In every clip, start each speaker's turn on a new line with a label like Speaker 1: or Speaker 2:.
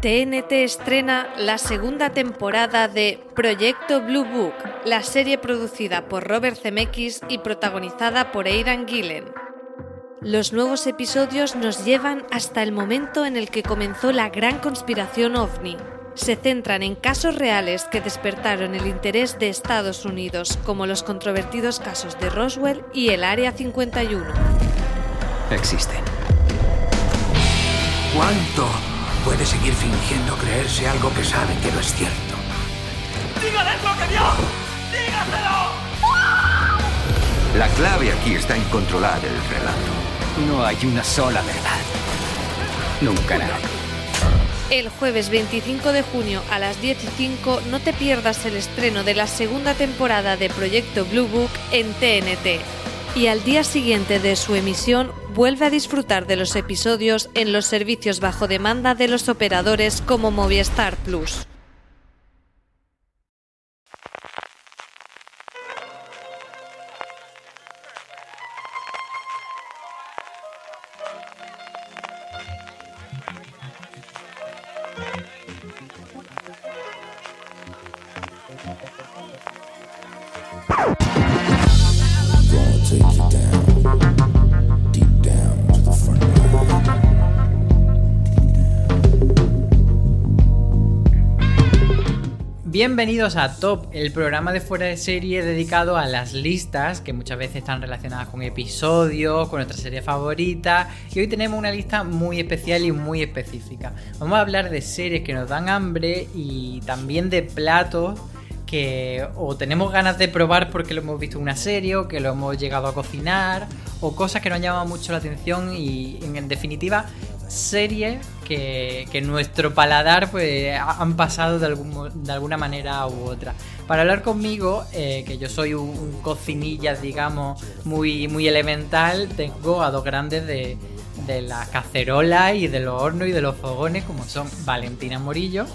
Speaker 1: TNT estrena la segunda temporada de Proyecto Blue Book, la serie producida por Robert Zemeckis y protagonizada por Aidan Gillen. Los nuevos episodios nos llevan hasta el momento en el que comenzó la gran conspiración ovni. Se centran en casos reales que despertaron el interés de Estados Unidos, como los controvertidos casos de Roswell y el Área 51.
Speaker 2: Existen.
Speaker 3: ¿Cuánto puede seguir fingiendo creerse algo que sabe que no es cierto?
Speaker 4: ¡Dígales lo que vio! ¡Dígaselo!
Speaker 2: La clave aquí está en controlar el relato. No hay una sola verdad. Nunca nada.
Speaker 1: El jueves 25 de junio a las 10 y 5 no te pierdas el estreno de la segunda temporada de Proyecto Blue Book en TNT. Y al día siguiente de su emisión vuelve a disfrutar de los episodios en los servicios bajo demanda de los operadores como Movistar Plus.
Speaker 5: Bienvenidos a Top, el programa de fuera de serie dedicado a las listas que muchas veces están relacionadas con episodios, con nuestra serie favorita. Y hoy tenemos una lista muy especial y muy específica. Vamos a hablar de series que nos dan hambre y también de platos que o tenemos ganas de probar porque lo hemos visto en una serie o que lo hemos llegado a cocinar o cosas que nos llaman mucho la atención y en definitiva series que, nuestro paladar pues han pasado de, algún, de alguna manera u otra. Para hablar conmigo, eh, que yo soy un, un, cocinilla, digamos, muy, muy elemental, tengo a dos grandes de, de la cacerola y de los hornos y de los fogones, como son Valentina Morillo.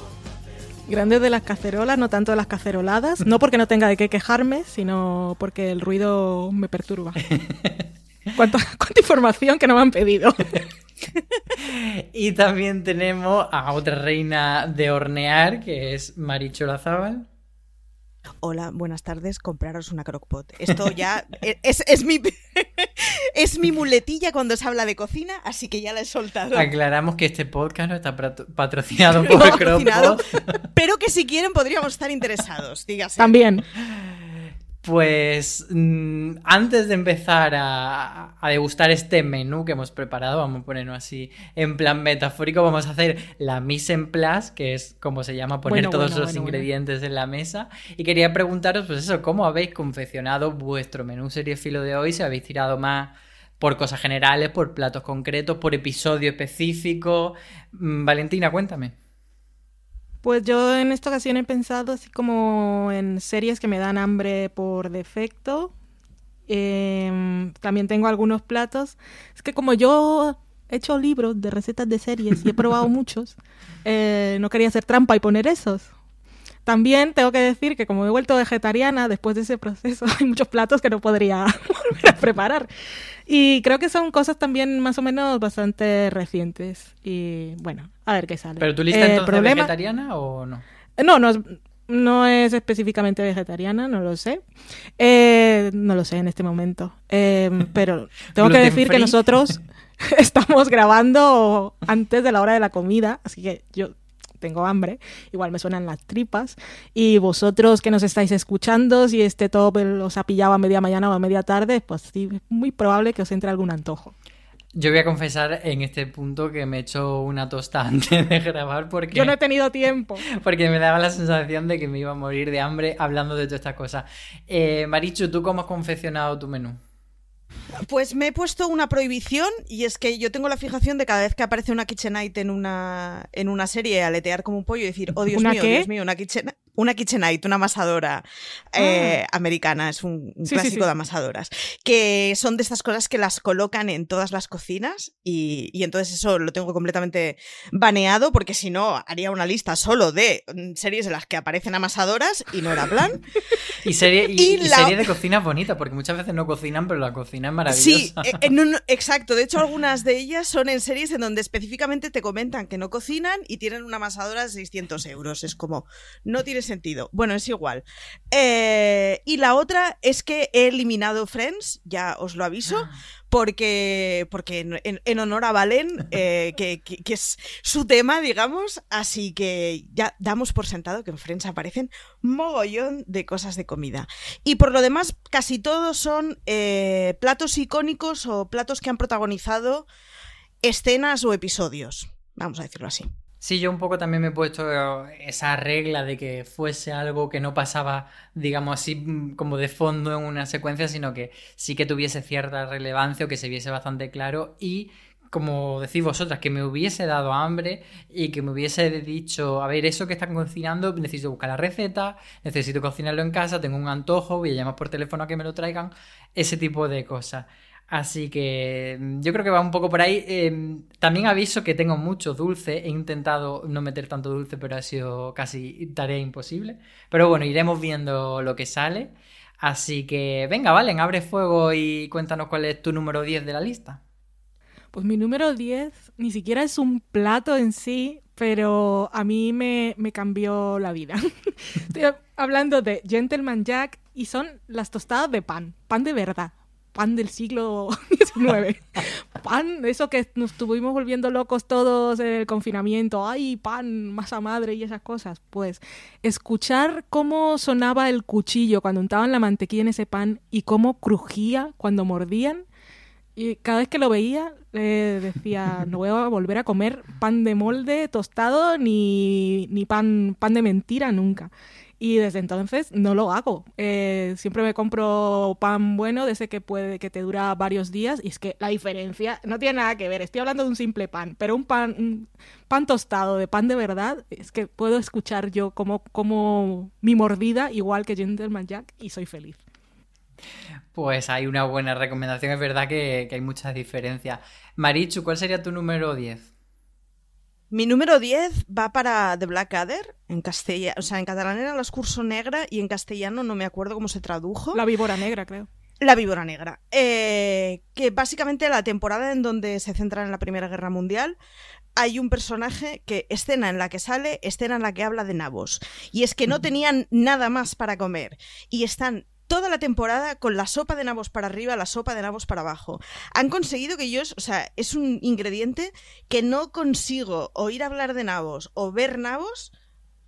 Speaker 6: Grandes de las cacerolas, no tanto de las caceroladas. No porque no tenga de qué quejarme, sino porque el ruido me perturba. ¿Cuánta, cuánta información que no me han pedido?
Speaker 5: y también tenemos a otra reina de hornear, que es Maricho Lazábal.
Speaker 7: Hola, buenas tardes. Compraros una crockpot. Esto ya es, es, mi es mi muletilla cuando se habla de cocina, así que ya la he soltado.
Speaker 5: Aclaramos que este podcast no está patrocinado por no, crockpot,
Speaker 7: pero que si quieren podríamos estar interesados. Dígase.
Speaker 6: También.
Speaker 5: Pues mmm, antes de empezar a, a, degustar este menú que hemos preparado, vamos a ponerlo así en plan metafórico, vamos a hacer la mise en place, que es como se llama poner bueno, todos bueno, los bueno, ingredientes en la mesa. Y quería preguntaros, pues eso, ¿cómo habéis confeccionado vuestro menú serie filo de hoy? Si habéis tirado más por cosas generales, por platos concretos, por episodio específico. Mm, Valentina, cuéntame.
Speaker 6: Pues yo en esta ocasión he pensado así como en series que me dan hambre por defecto. Em, también tengo algunos platos. Es que como yo he hecho libros de recetas de series y he probado muchos, eh, no quería hacer trampa y poner esos. También tengo que decir que como he vuelto vegetariana, después de ese proceso hay muchos platos que no podría volver a preparar. Y creo que son cosas también más o menos bastante recientes. Y bueno, a ver qué sale.
Speaker 5: ¿Pero tu lista
Speaker 6: Eh,
Speaker 5: entonces vegetariana o no?
Speaker 6: No, no es, no es específicamente vegetariana, no lo sé. Eh, no lo sé en este momento. Eh, pero tengo que decir que
Speaker 5: free.
Speaker 6: nosotros estamos grabando antes de la hora de la comida, así que yo tengo hambre, igual me suenan las tripas. Y vosotros que nos estáis escuchando, si este top os ha pillado a media mañana o a media tarde, pues sí, es muy probable que os entre algún antojo.
Speaker 5: Yo voy a confesar en este punto que me he hecho una tosta antes de grabar porque,
Speaker 6: Yo no he tenido tiempo.
Speaker 5: porque me daba la sensación de que me iba a morir de hambre hablando de todas estas cosas. Eh, Marichu, ¿tú cómo has confeccionado tu menú?
Speaker 7: Pues me he puesto una prohibición y es que yo tengo la fijación de cada vez que aparece una kitchenite en una, en una serie aletear como un pollo y decir, oh Dios
Speaker 6: ¿Una
Speaker 7: mío,
Speaker 6: qué?
Speaker 7: Dios mío, una kitchen una kitchenite, una amasadora eh, americana, es un, un
Speaker 6: Ah. Sí, sí,
Speaker 7: clásico
Speaker 6: sí.
Speaker 7: de amasadoras, que son de estas cosas que las colocan en todas las cocinas y, y entonces eso lo tengo completamente baneado porque si no haría una lista solo de mm, series en las que aparecen amasadoras y no era plan.
Speaker 5: Y serie, y,
Speaker 7: Y
Speaker 5: y
Speaker 7: la-
Speaker 5: serie de cocina bonita, porque muchas veces no cocinan, pero la cocina es maravillosa.
Speaker 7: Sí, eh, exacto. De hecho, algunas de ellas son en series en donde específicamente te comentan que no cocinan y tienen una amasadora de 600 euros. Es como, no tiene sentido. Bueno, es igual. Eh, y la otra es que he eliminado Friends, ya os lo aviso, porque, porque en, en- honor a Valen, eh, que, que- que es su tema, digamos, así que ya damos por sentado que en Friends aparecen mogollón de cosas de comida. Y por lo demás, casi todos son eh, platos icónicos o platos que han protagonizado escenas o episodios, vamos a decirlo así.
Speaker 5: Sí, yo un poco también me he puesto esa regla de que fuese algo que no pasaba, digamos así, mm, como de fondo en una secuencia, sino que sí que tuviese cierta relevancia o que se viese bastante claro y, como decís vosotras, que me hubiese dado hambre y que me hubiese dicho, a ver, eso que están cocinando, necesito buscar la receta, necesito cocinarlo en casa, tengo un antojo, voy a llamar por teléfono a que me lo traigan, ese tipo de cosas. Así que mm, yo creo que va un poco por ahí. Eh, también aviso que tengo mucho dulce. He intentado no meter tanto dulce, pero ha sido casi tarea imposible. Pero bueno, iremos viendo lo que sale. Así que venga, Valen, abre fuego y cuéntanos cuál es tu número 10 de la lista.
Speaker 6: Pues mi número 10 ni siquiera es un plato en sí, pero a mí me, me cambió la vida. Estoy hablando de Gentleman Jack y son las tostadas de pan, pan de verdad, pan del siglo XIX. pan, eso que nos estuvimos volviendo locos todos en el confinamiento, ay, pan, masa madre y esas cosas. Pues escuchar cómo sonaba el cuchillo cuando untaban la mantequilla en ese pan y cómo crujía cuando mordían. Y cada vez que lo veía, eh, decía, no voy a volver a comer pan de molde tostado ni, ni pan, pan de mentira nunca. Y desde entonces no lo hago. Eh, siempre me compro pan bueno, de ese que puede, que te dura varios días. Y es que la diferencia no tiene nada que ver. Estoy hablando de un simple pan, pero un pan, un pan tostado de pan de verdad, es que puedo escuchar yo como, como mi mordida, igual que Gentleman Jack, y soy feliz.
Speaker 5: Pues hay una buena recomendación. Es verdad que, que hay muchas diferencias. Marichu, ¿cuál sería tu número 10?
Speaker 7: Mi número 10 va para The Blackadder, en castellano, o sea, en catalán era la Excurso Negra y en castellano no me acuerdo cómo se tradujo.
Speaker 6: La víbora negra, creo.
Speaker 7: La víbora negra. Eh, que básicamente la temporada en donde se centra en la Primera Guerra Mundial hay un personaje que escena en la que sale, escena en la que habla de nabos. Y es que no tenían nada más para comer. Y están toda la temporada con la sopa de nabos para arriba, la sopa de nabos para abajo. Han conseguido que yo, o sea, es un ingrediente que no consigo oír hablar de nabos o ver nabos.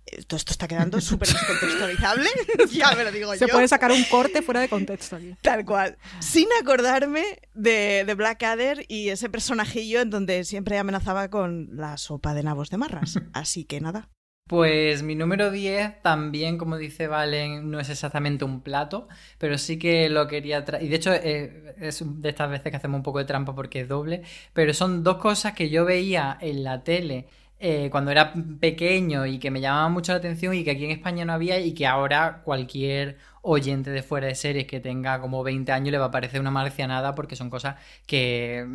Speaker 7: Eh, Todo esto está quedando súper descontextualizable. ya me lo digo
Speaker 6: Se
Speaker 7: yo.
Speaker 6: puede sacar un corte fuera de contexto aquí.
Speaker 7: Tal cual. Sin acordarme de, de Blackadder y ese personajillo en donde siempre amenazaba con la sopa de nabos de marras. Así que nada.
Speaker 5: Pues mi número 10 también, como dice Valen, no es exactamente un plato, pero sí que lo quería traer. Y de hecho eh, es de estas veces que hacemos un poco de trampa porque es doble, pero son dos cosas que yo veía en la tele eh, cuando era pequeño y que me llamaban mucho la atención y que aquí en España no había y que ahora cualquier oyente de fuera de series que tenga como 20 años le va a parecer una marcianada porque son cosas que,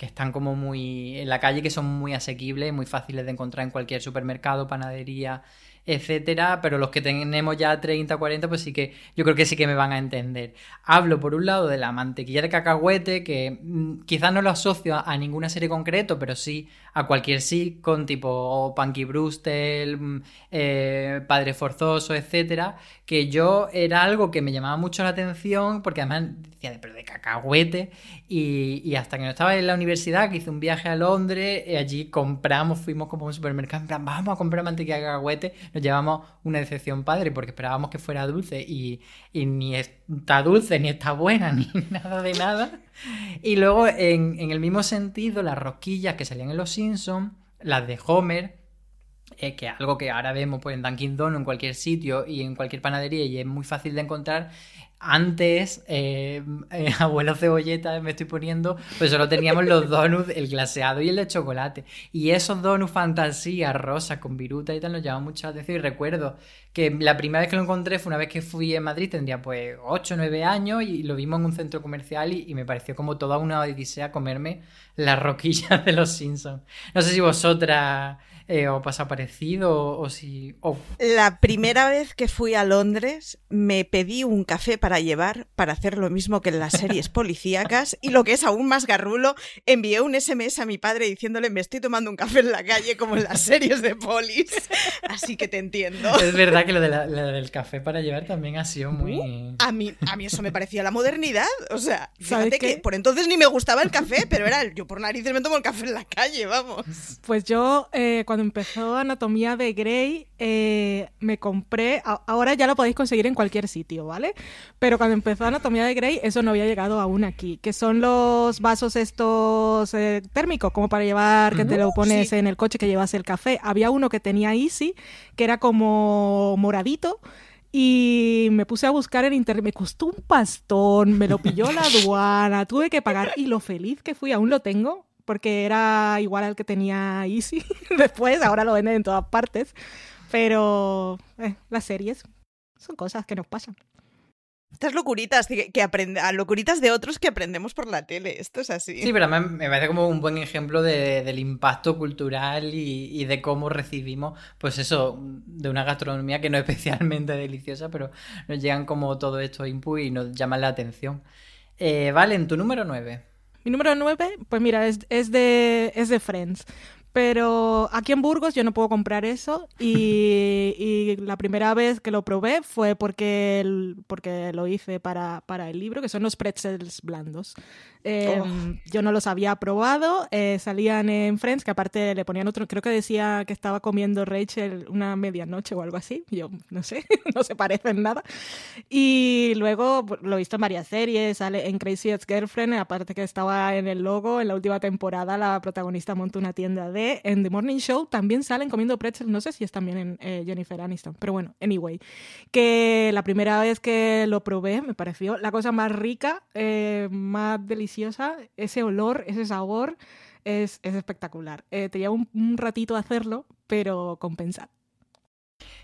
Speaker 5: que están como muy en la calle, que son muy asequibles, muy fáciles de encontrar en cualquier supermercado, panadería, etcétera, pero los que tenemos ya 30, 40, pues sí que yo creo que sí que me van a entender. Hablo por un lado de la mantequilla de cacahuete, que mm, quizás no lo asocio a, ninguna serie concreto, pero sí a cualquier con tipo Punky Brewster, mm, eh, Padre Forzoso, etcétera, que yo era algo que me llamaba mucho la atención, porque además decía, pero de cacahuete, y, hasta que no estaba en la universidad, que hice un viaje a Londres, y allí compramos, fuimos como un supermercado, en plan, vamos a comprar mantequilla de cacahuete, nos llevamos una decepción padre, porque esperábamos que fuera dulce, y, ni está dulce, ni está buena, ni nada de nada. Y luego, en, en el mismo sentido, las rosquillas que salían en Los Simpsons, las de Homer, eh, que es algo que ahora vemos pues, en Dunkin' Donuts, en cualquier sitio y en cualquier panadería y es muy fácil de encontrar. Antes, eh, eh, abuelo cebolleta, me estoy poniendo, pues solo teníamos los donuts, el glaseado y el de chocolate. Y esos donuts fantasía, rosas, con viruta y tal, nos llamaban mucho la atención. Y recuerdo que la primera vez que lo encontré fue una vez que fui en Madrid, tendría pues 8 o 9 años, y lo vimos en un centro comercial y, y me pareció como toda una odisea comerme las roquillas de los Simpsons. No sé si vosotras eh, o pasa parecido o, si...
Speaker 7: La primera vez que fui a Londres me pedí un café para llevar para hacer lo mismo que en las series policíacas y lo que es aún más garrulo, envié un SMS a mi padre diciéndole me estoy tomando un café en la calle como en las series de polis. Así que te entiendo.
Speaker 5: Es verdad que lo, de la, del café para llevar también ha sido muy...
Speaker 7: Uh, a mí, a mí eso me parecía la modernidad. O sea, fíjate que por entonces ni me gustaba el café, pero era yo por narices me tomo el café en la calle, vamos.
Speaker 6: Pues yo eh, cuando empezó Anatomía de Grey, eh, me compré, ahora ya lo podéis conseguir en cualquier sitio, ¿vale? Pero cuando empezó Anatomía de Grey, eso no había llegado aún aquí, que son los vasos estos eh, térmicos, como para llevar, que te lo pones en el coche que llevas el café. Había uno que tenía Easy, que era como moradito. Y me puse a buscar en internet, me costó un pastón, me lo pilló la aduana, tuve que pagar y lo feliz que fui, aún lo tengo, porque era igual al que tenía Easy después, ahora lo venden en todas partes. Pero eh, las series son cosas que nos pasan.
Speaker 7: Estas locuritas que, a locuritas de otros que aprendemos por la tele, esto es así.
Speaker 5: Sí, pero además me parece como un buen ejemplo del impacto cultural y, de cómo recibimos, pues eso, de una gastronomía que no es especialmente deliciosa, pero nos llegan como todo esto input y nos llaman la atención. Eh, vale, en tu número 9.
Speaker 6: Mi número 9, pues mira, es, es, de, es de Friends. Pero aquí en Burgos yo no puedo comprar eso y, y la primera vez que lo probé fue porque, porque lo hice para, para, el libro, que son los pretzels blandos. Oh. Yo no los había probado, eh, salían en Friends, que aparte le ponían otro, creo que decía que estaba comiendo Rachel una medianoche o algo así, yo no sé, no se parecen nada. Y luego lo he visto en varias series, sale en Crazy Ex Girlfriend, aparte que estaba en el logo, en la última temporada la protagonista monta una tienda de, en The Morning Show también salen comiendo pretzels, no sé si es también en eh, Jennifer Aniston, pero bueno, anyway, que la primera vez que lo probé me pareció la cosa más rica, eh, más deliciosa ese olor, ese sabor es, espectacular. Eh, te lleva un, ratito hacerlo, pero compensa.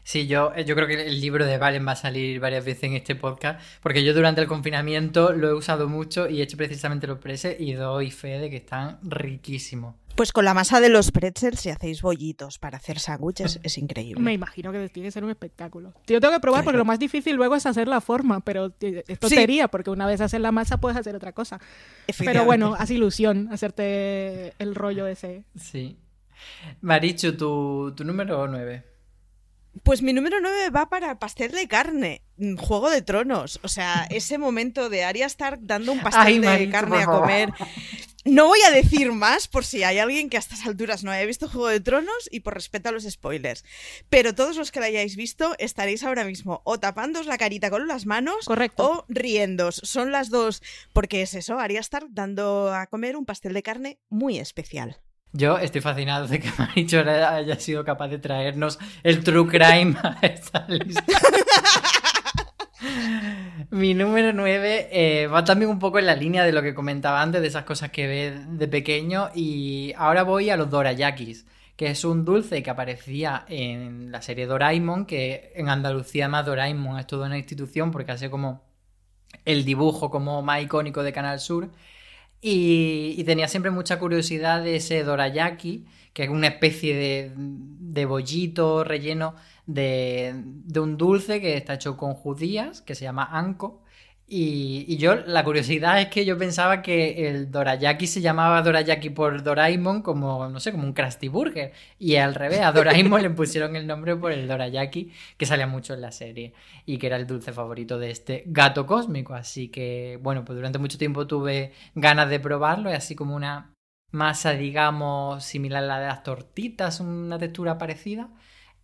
Speaker 5: Sí, yo, eh, yo creo que el libro de Valen va a salir varias veces en este podcast, porque yo durante el confinamiento lo he usado mucho y he hecho precisamente los preses y doy fe de que están riquísimos.
Speaker 7: Pues con la masa de los pretzels, si hacéis bollitos para hacer sándwiches, es increíble.
Speaker 6: Me imagino que tiene que ser un espectáculo. Yo tengo que probar porque lo más difícil luego es hacer la forma, pero esto sería porque una vez haces la masa puedes hacer otra cosa. Pero bueno, hace ilusión hacerte el rollo ese.
Speaker 5: Sí. Marichu, tu, tu número 9.
Speaker 7: Pues mi número 9 va para pastel de carne, mm, Juego de Tronos. O sea, ese momento de Arya Stark dando un pastel de carne a comer. No voy a decir más por si hay alguien que a estas alturas no haya visto Juego de Tronos y por respeto a los spoilers. Pero todos los que la hayáis visto estaréis ahora mismo o tapándos la carita con las manos o riendos. Son las dos, porque es eso, Arya Stark dando a comer un pastel de carne muy especial.
Speaker 5: Yo estoy fascinado de que Maricho haya sido capaz de traernos el true crime a esta lista. Mi número 9 eh, va también un poco en la línea de lo que comentaba antes, de esas cosas que ve de pequeño. Y ahora voy a los dorayakis, que es un dulce que aparecía en la serie Doraemon, que en Andalucía más Doraemon es toda una institución porque hace como el dibujo como más icónico de Canal Sur. Y, tenía siempre mucha curiosidad de ese dorayaki, que es una especie de, de bollito relleno de, un dulce que está hecho con judías, que se llama anko. Y, yo, la curiosidad es que yo pensaba que el dorayaki se llamaba dorayaki por Doraemon como, no sé, como un Krusty Burger. Y al revés, a Doraemon le pusieron el nombre por el dorayaki, que salía mucho en la serie. Y que era el dulce favorito de este gato cósmico. Así que, bueno, pues durante mucho tiempo tuve ganas de probarlo. Y así como una masa, digamos, similar a la de las tortitas, una textura parecida.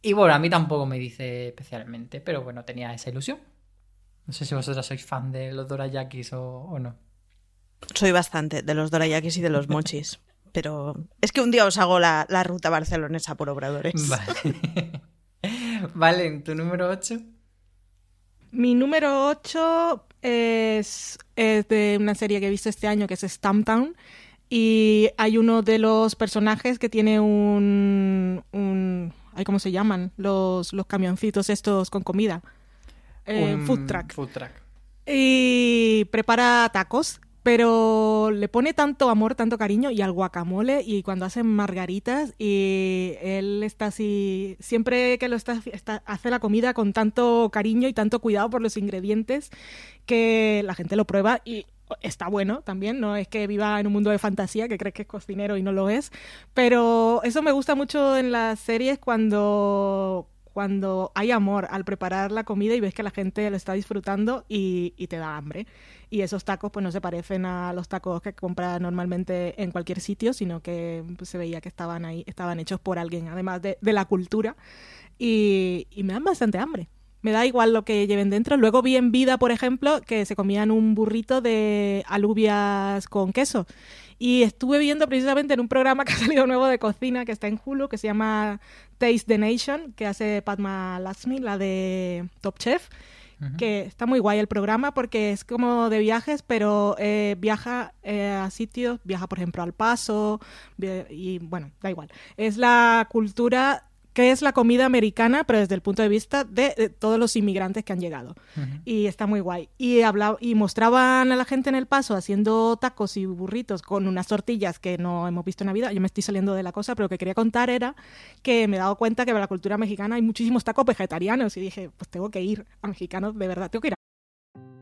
Speaker 5: Y bueno, a mí tampoco me dice especialmente, pero bueno, tenía esa ilusión. No sé si vosotros sois fan de los dorayakis o, no.
Speaker 7: Soy bastante de los dorayakis y de los mochis. pero es que un día os hago la, ruta barcelonesa por obradores.
Speaker 5: Vale. vale, ¿en tu número 8?
Speaker 6: Mi número 8 es, es, de una serie que he visto este año que es Stamptown. Y hay uno de los personajes que tiene un, un ¿cómo se llaman? Los, los camioncitos estos con comida. Eh, food truck.
Speaker 5: Food truck.
Speaker 6: Y prepara tacos, pero le pone tanto amor, tanto cariño y al guacamole y cuando hacen margaritas y él está así, siempre que lo está, está, hace la comida con tanto cariño y tanto cuidado por los ingredientes que la gente lo prueba y está bueno también, no es que viva en un mundo de fantasía, que crees que es cocinero y no lo es, pero eso me gusta mucho en las series cuando cuando hay amor al preparar la comida y ves que la gente lo está disfrutando y, te da hambre. Y esos tacos pues no se parecen a los tacos que compras normalmente en cualquier sitio, sino que pues, se veía que estaban ahí, estaban hechos por alguien, además de, la cultura. y me dan bastante hambre me da igual lo que lleven dentro. Luego vi en vida, por ejemplo, que se comían un burrito de alubias con queso. Y estuve viendo precisamente en un programa que ha salido nuevo de cocina que está en Hulu, que se llama Taste the Nation, que hace Padma Laxmi, la de Top Chef. Que está muy guay el programa porque es como de viajes, pero eh, viaja eh, a sitios, viaja por ejemplo al Paso, y bueno, da igual. Es la cultura que es la comida americana, pero desde el punto de vista de, todos los inmigrantes que han llegado. Y está muy guay. Y, hablaba, y mostraban a la gente en el paso haciendo tacos y burritos con unas tortillas que no hemos visto en la vida. Yo me estoy saliendo de la cosa, pero lo que quería contar era que me he dado cuenta que en la cultura mexicana hay muchísimos tacos vegetarianos. Y dije, pues tengo que ir a mexicanos, de verdad, tengo que ir a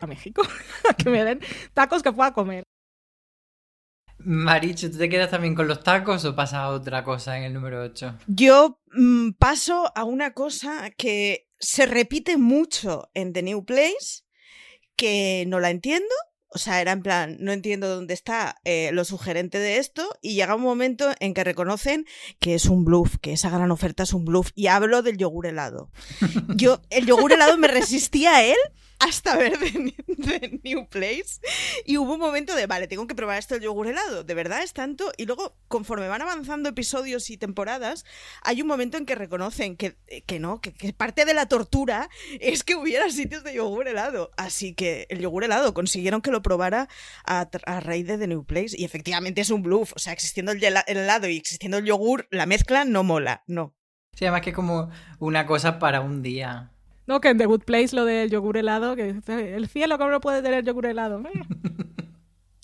Speaker 6: A México a que me den tacos que pueda comer.
Speaker 5: Marichu, ¿tú te quedas también con los tacos o pasa a otra cosa en el número 8?
Speaker 7: Yo mm, paso a una cosa que se repite mucho en The New Place, que no la entiendo. O sea, era en plan, no entiendo dónde está eh, lo sugerente de esto y llega un momento en que reconocen que es un bluff, que esa gran oferta es un bluff. Y hablo del yogur helado. Yo, el yogur helado me resistía a él hasta ver The, New Place. Y hubo un momento de, vale, tengo que probar esto el yogur helado. De verdad es tanto. Y luego, conforme van avanzando episodios y temporadas, hay un momento en que reconocen que, que no, que, parte de la tortura es que hubiera sitios de yogur helado. Así que el yogur helado consiguieron que lo probara a, raíz de The New Place. Y efectivamente es un bluff. O sea, existiendo el, el helado y existiendo el yogur, la mezcla no mola, no.
Speaker 5: Sí, además que como una cosa para un día.
Speaker 6: No, que en The Good Place lo del yogur helado, que el cielo, ¿cómo no puede tener yogur helado?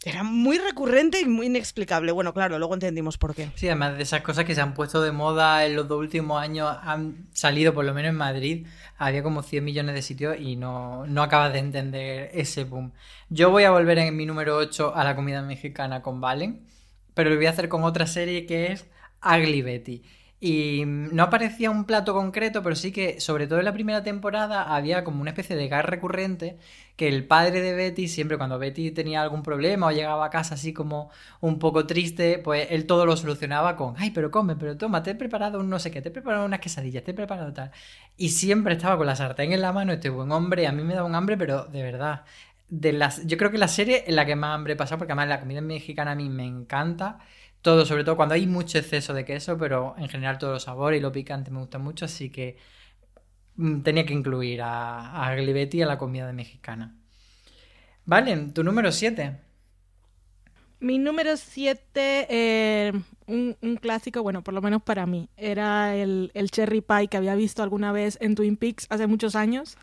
Speaker 7: Era muy recurrente y muy inexplicable. Bueno, claro, luego entendimos por qué.
Speaker 5: Sí, además de esas cosas que se han puesto de moda en los dos últimos años, han salido, por lo menos en Madrid, había como 100 millones de sitios y no, no acabas de entender ese boom. Yo voy a volver en mi número 8 a la comida mexicana con Valen, pero lo voy a hacer con otra serie que es Ugly Betty. Y no aparecía un plato concreto, pero sí que, sobre todo en la primera temporada, había como una especie de gas recurrente que el padre de Betty, siempre cuando Betty tenía algún problema o llegaba a casa así como un poco triste, pues él todo lo solucionaba con, ay, pero come, pero toma, te he preparado un no sé qué, te he preparado unas quesadillas, te he preparado tal. Y siempre estaba con la sartén en la mano este buen hombre, a mí me da un hambre, pero de verdad. De las, yo creo que la serie es la que más hambre he pasado, porque además la comida mexicana a mí me encanta todo, sobre todo cuando hay mucho exceso de queso, pero en general todos los sabores y lo picante me gustan mucho, así que mm, tenía que incluir a, a Glibetti a la comida mexicana. Vale, tu número 7.
Speaker 6: Mi número 7, eh, un, un, clásico, bueno, por lo menos para mí, era el, el cherry pie que había visto alguna vez en Twin Peaks hace muchos años.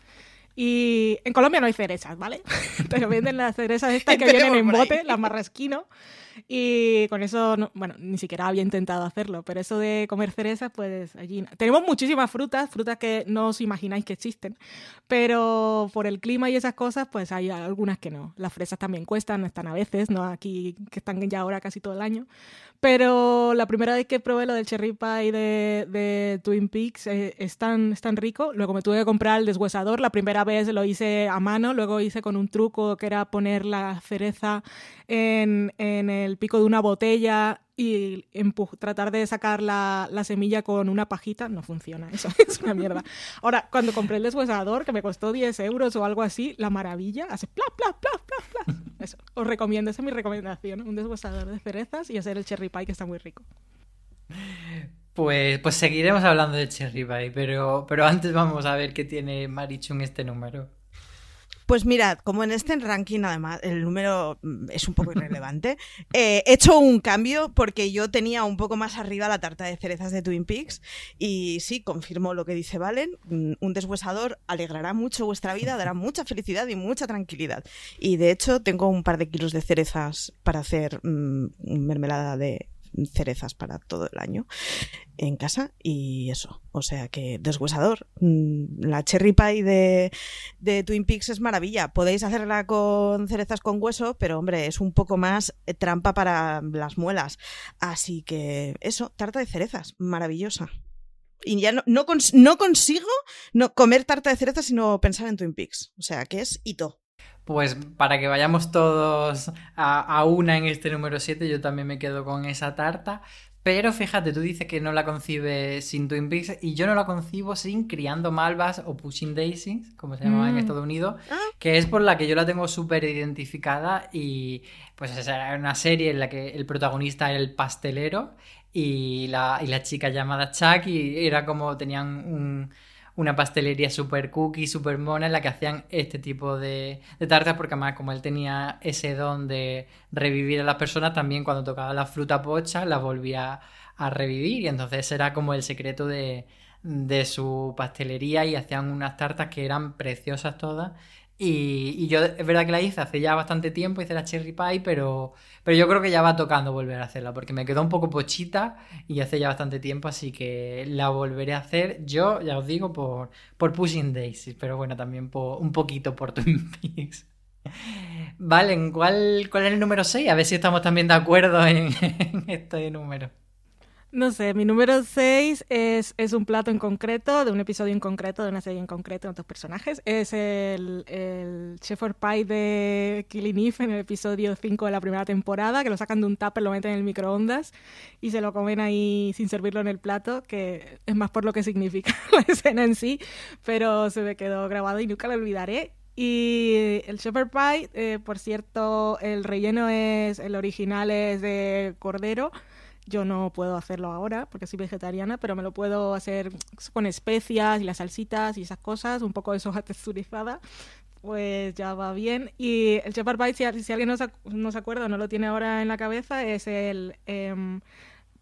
Speaker 6: Y en Colombia no hay cerezas, ¿vale? Pero venden las cerezas estas que vienen en bote, las marrasquino. Y con eso, bueno, ni siquiera había intentado hacerlo, pero eso de comer cerezas, pues allí. Tenemos muchísimas frutas, frutas que no os imagináis que existen, pero por el clima y esas cosas, pues hay algunas que no. Las fresas también cuestan, están a veces, ¿no? Aquí que están ya ahora casi todo el año. Pero la primera vez que probé lo del cherry pie de, de Twin Peaks eh, es, tan, es tan rico. Luego me tuve que comprar el deshuesador. La primera vez lo hice a mano, luego hice con un truco que era poner la cereza en, en el pico de una botella y tratar de sacar la, la, semilla con una pajita, no funciona, eso es una mierda. Ahora, cuando compré el deshuesador, que me costó 10 euros o algo así, la maravilla, hace pla, pla, pla, pla, pla. Eso, os recomiendo, esa es mi recomendación, un deshuesador de cerezas y hacer el cherry pie, que está muy rico.
Speaker 5: Pues, pues seguiremos hablando de cherry pie, pero, pero antes vamos a ver qué tiene Marichu en este número.
Speaker 7: Pues mirad, como en este ranking además el número mm, es un poco irrelevante, eh, he hecho un cambio porque yo tenía un poco más arriba la tarta de cerezas de Twin Peaks y sí, confirmo lo que dice Valen, mm, un deshuesador alegrará mucho vuestra vida, dará mucha felicidad y mucha tranquilidad. Y de hecho tengo un par de kilos de cerezas para hacer mmm, mermelada de, cerezas para todo el año en casa y eso. O sea que deshuesador. Mm, la cherry pie de, de, Twin Peaks es maravilla. Podéis hacerla con cerezas con hueso, pero hombre, es un poco más eh, trampa para las muelas. Así que eso, tarta de cerezas, maravillosa. Y ya no, no, no consigo no comer tarta de cerezas sino pensar en Twin Peaks. O sea que es hito.
Speaker 5: Pues para que vayamos todos a, a, una en este número 7, yo también me quedo con esa tarta. Pero fíjate, tú dices que no la concibes sin Twin Peaks y yo no la concibo sin Criando Malvas o Pushing Daisies, como se llamaba mm. en Estados Unidos, ah. que es por la que yo la tengo súper identificada y pues era una serie en la que el protagonista era el pastelero y la, y la chica llamada Chuck y era como tenían un una pastelería super cookie, super mona en la que hacían este tipo de, de, tartas, porque además como él tenía ese don de revivir a las personas, también cuando tocaba la fruta pocha la volvía a revivir. Y entonces era como el secreto de, de su pastelería y hacían unas tartas que eran preciosas todas y, yo es verdad que la hice hace ya bastante tiempo, hice la cherry pie, pero, pero yo creo que ya va tocando volver a hacerla, porque me quedó un poco pochita y hace ya bastante tiempo, así que la volveré a hacer yo, ya os digo, por, por Pushing Daisies, pero bueno, también por, un poquito por Twin Peaks. Vale, ¿cuál, ¿cuál es el número 6? A ver si estamos también de acuerdo en, en este número.
Speaker 6: No sé, mi número 6 es, es, un plato en concreto, de un episodio en concreto, de una serie en concreto, de otros personajes. Es el, Shepherd Pie de Killing Eve en el episodio 5 de la primera temporada, que lo sacan de un tupper, lo meten en el microondas y se lo comen ahí sin servirlo en el plato, que es más por lo que significa la escena en sí, pero se me quedó grabado y nunca lo olvidaré. Y el Shepherd Pie, eh, por cierto, el relleno es, el original es de cordero yo no puedo hacerlo ahora porque soy vegetariana, pero me lo puedo hacer con especias y las salsitas y esas cosas, un poco de soja texturizada, pues ya va bien. Y el shepherd pie, si, alguien no se, no se, acuerda o no lo tiene ahora en la cabeza, es el... Eh,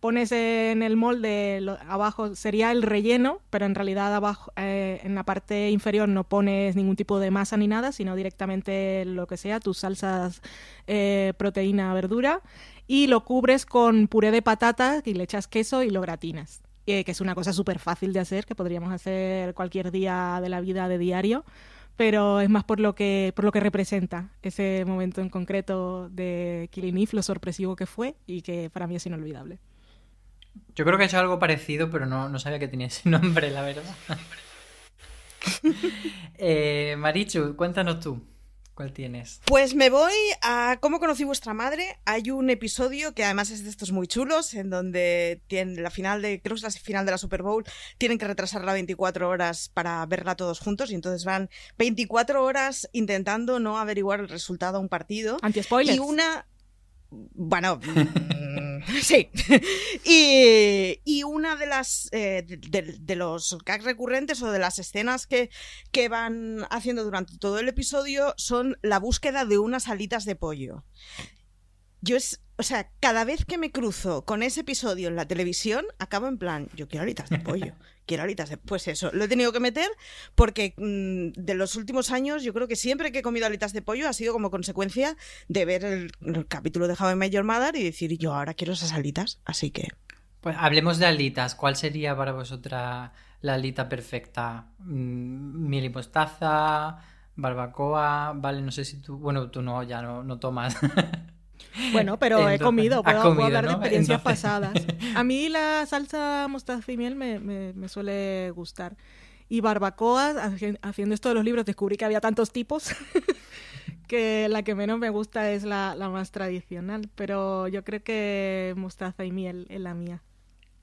Speaker 6: pones en el molde lo- abajo sería el relleno, pero en realidad abajo eh, en la parte inferior no pones ningún tipo de masa ni nada, sino directamente lo que sea, tus salsas, eh, proteína, verdura, y lo cubres con puré de patata y le echas queso y lo gratinas. Eh, que es una cosa súper fácil de hacer, que podríamos hacer cualquier día de la vida de diario, pero es más por lo que, por lo que representa ese momento en concreto de Killing Eve, lo sorpresivo que fue y que para mí es inolvidable.
Speaker 5: Yo creo que he hecho algo parecido, pero no, no sabía que tenía ese nombre, la verdad. eh, Marichu, cuéntanos tú. ¿Cuál tienes?
Speaker 7: Pues me voy a cómo conocí vuestra madre. Hay un episodio que además es de estos muy chulos, en donde tienen la final de, creo que es la final de la Super Bowl, tienen que retrasarla 24 horas para verla todos juntos y entonces van 24 horas intentando no averiguar el resultado a un partido.
Speaker 6: Anti-spoilers.
Speaker 7: Y una bueno, mm, sí. Y, y una de las eh, de los gags recurrentes o de las escenas que, que van haciendo durante todo el episodio son la búsqueda de unas alitas de pollo. Yo es, o sea, cada vez que me cruzo con ese episodio en la televisión, acabo en plan, yo quiero alitas de pollo, quiero alitas de... Pues eso, lo he tenido que meter porque mm, de los últimos años yo creo que siempre que he comido alitas de pollo ha sido como consecuencia de ver el, el capítulo de How I Met Your Mother y decir, yo ahora quiero esas alitas, así que...
Speaker 5: Pues hablemos de alitas. ¿Cuál sería para vosotras la alita perfecta? Mm, Miel y mostaza, barbacoa, vale, no sé si tú... Bueno, tú no, ya no, no tomas.
Speaker 6: Bueno, pero he comido,
Speaker 5: has
Speaker 6: puedo, hablar de experiencias
Speaker 5: Entonces-
Speaker 6: pasadas. A mí la salsa mostaza y miel me, me- me suele gustar. Y barbacoa, haci- haciendo esto de los libros, descubrí que había tantos tipos que la que menos me gusta es la, la más tradicional. Pero yo creo que mostaza y miel es la mía.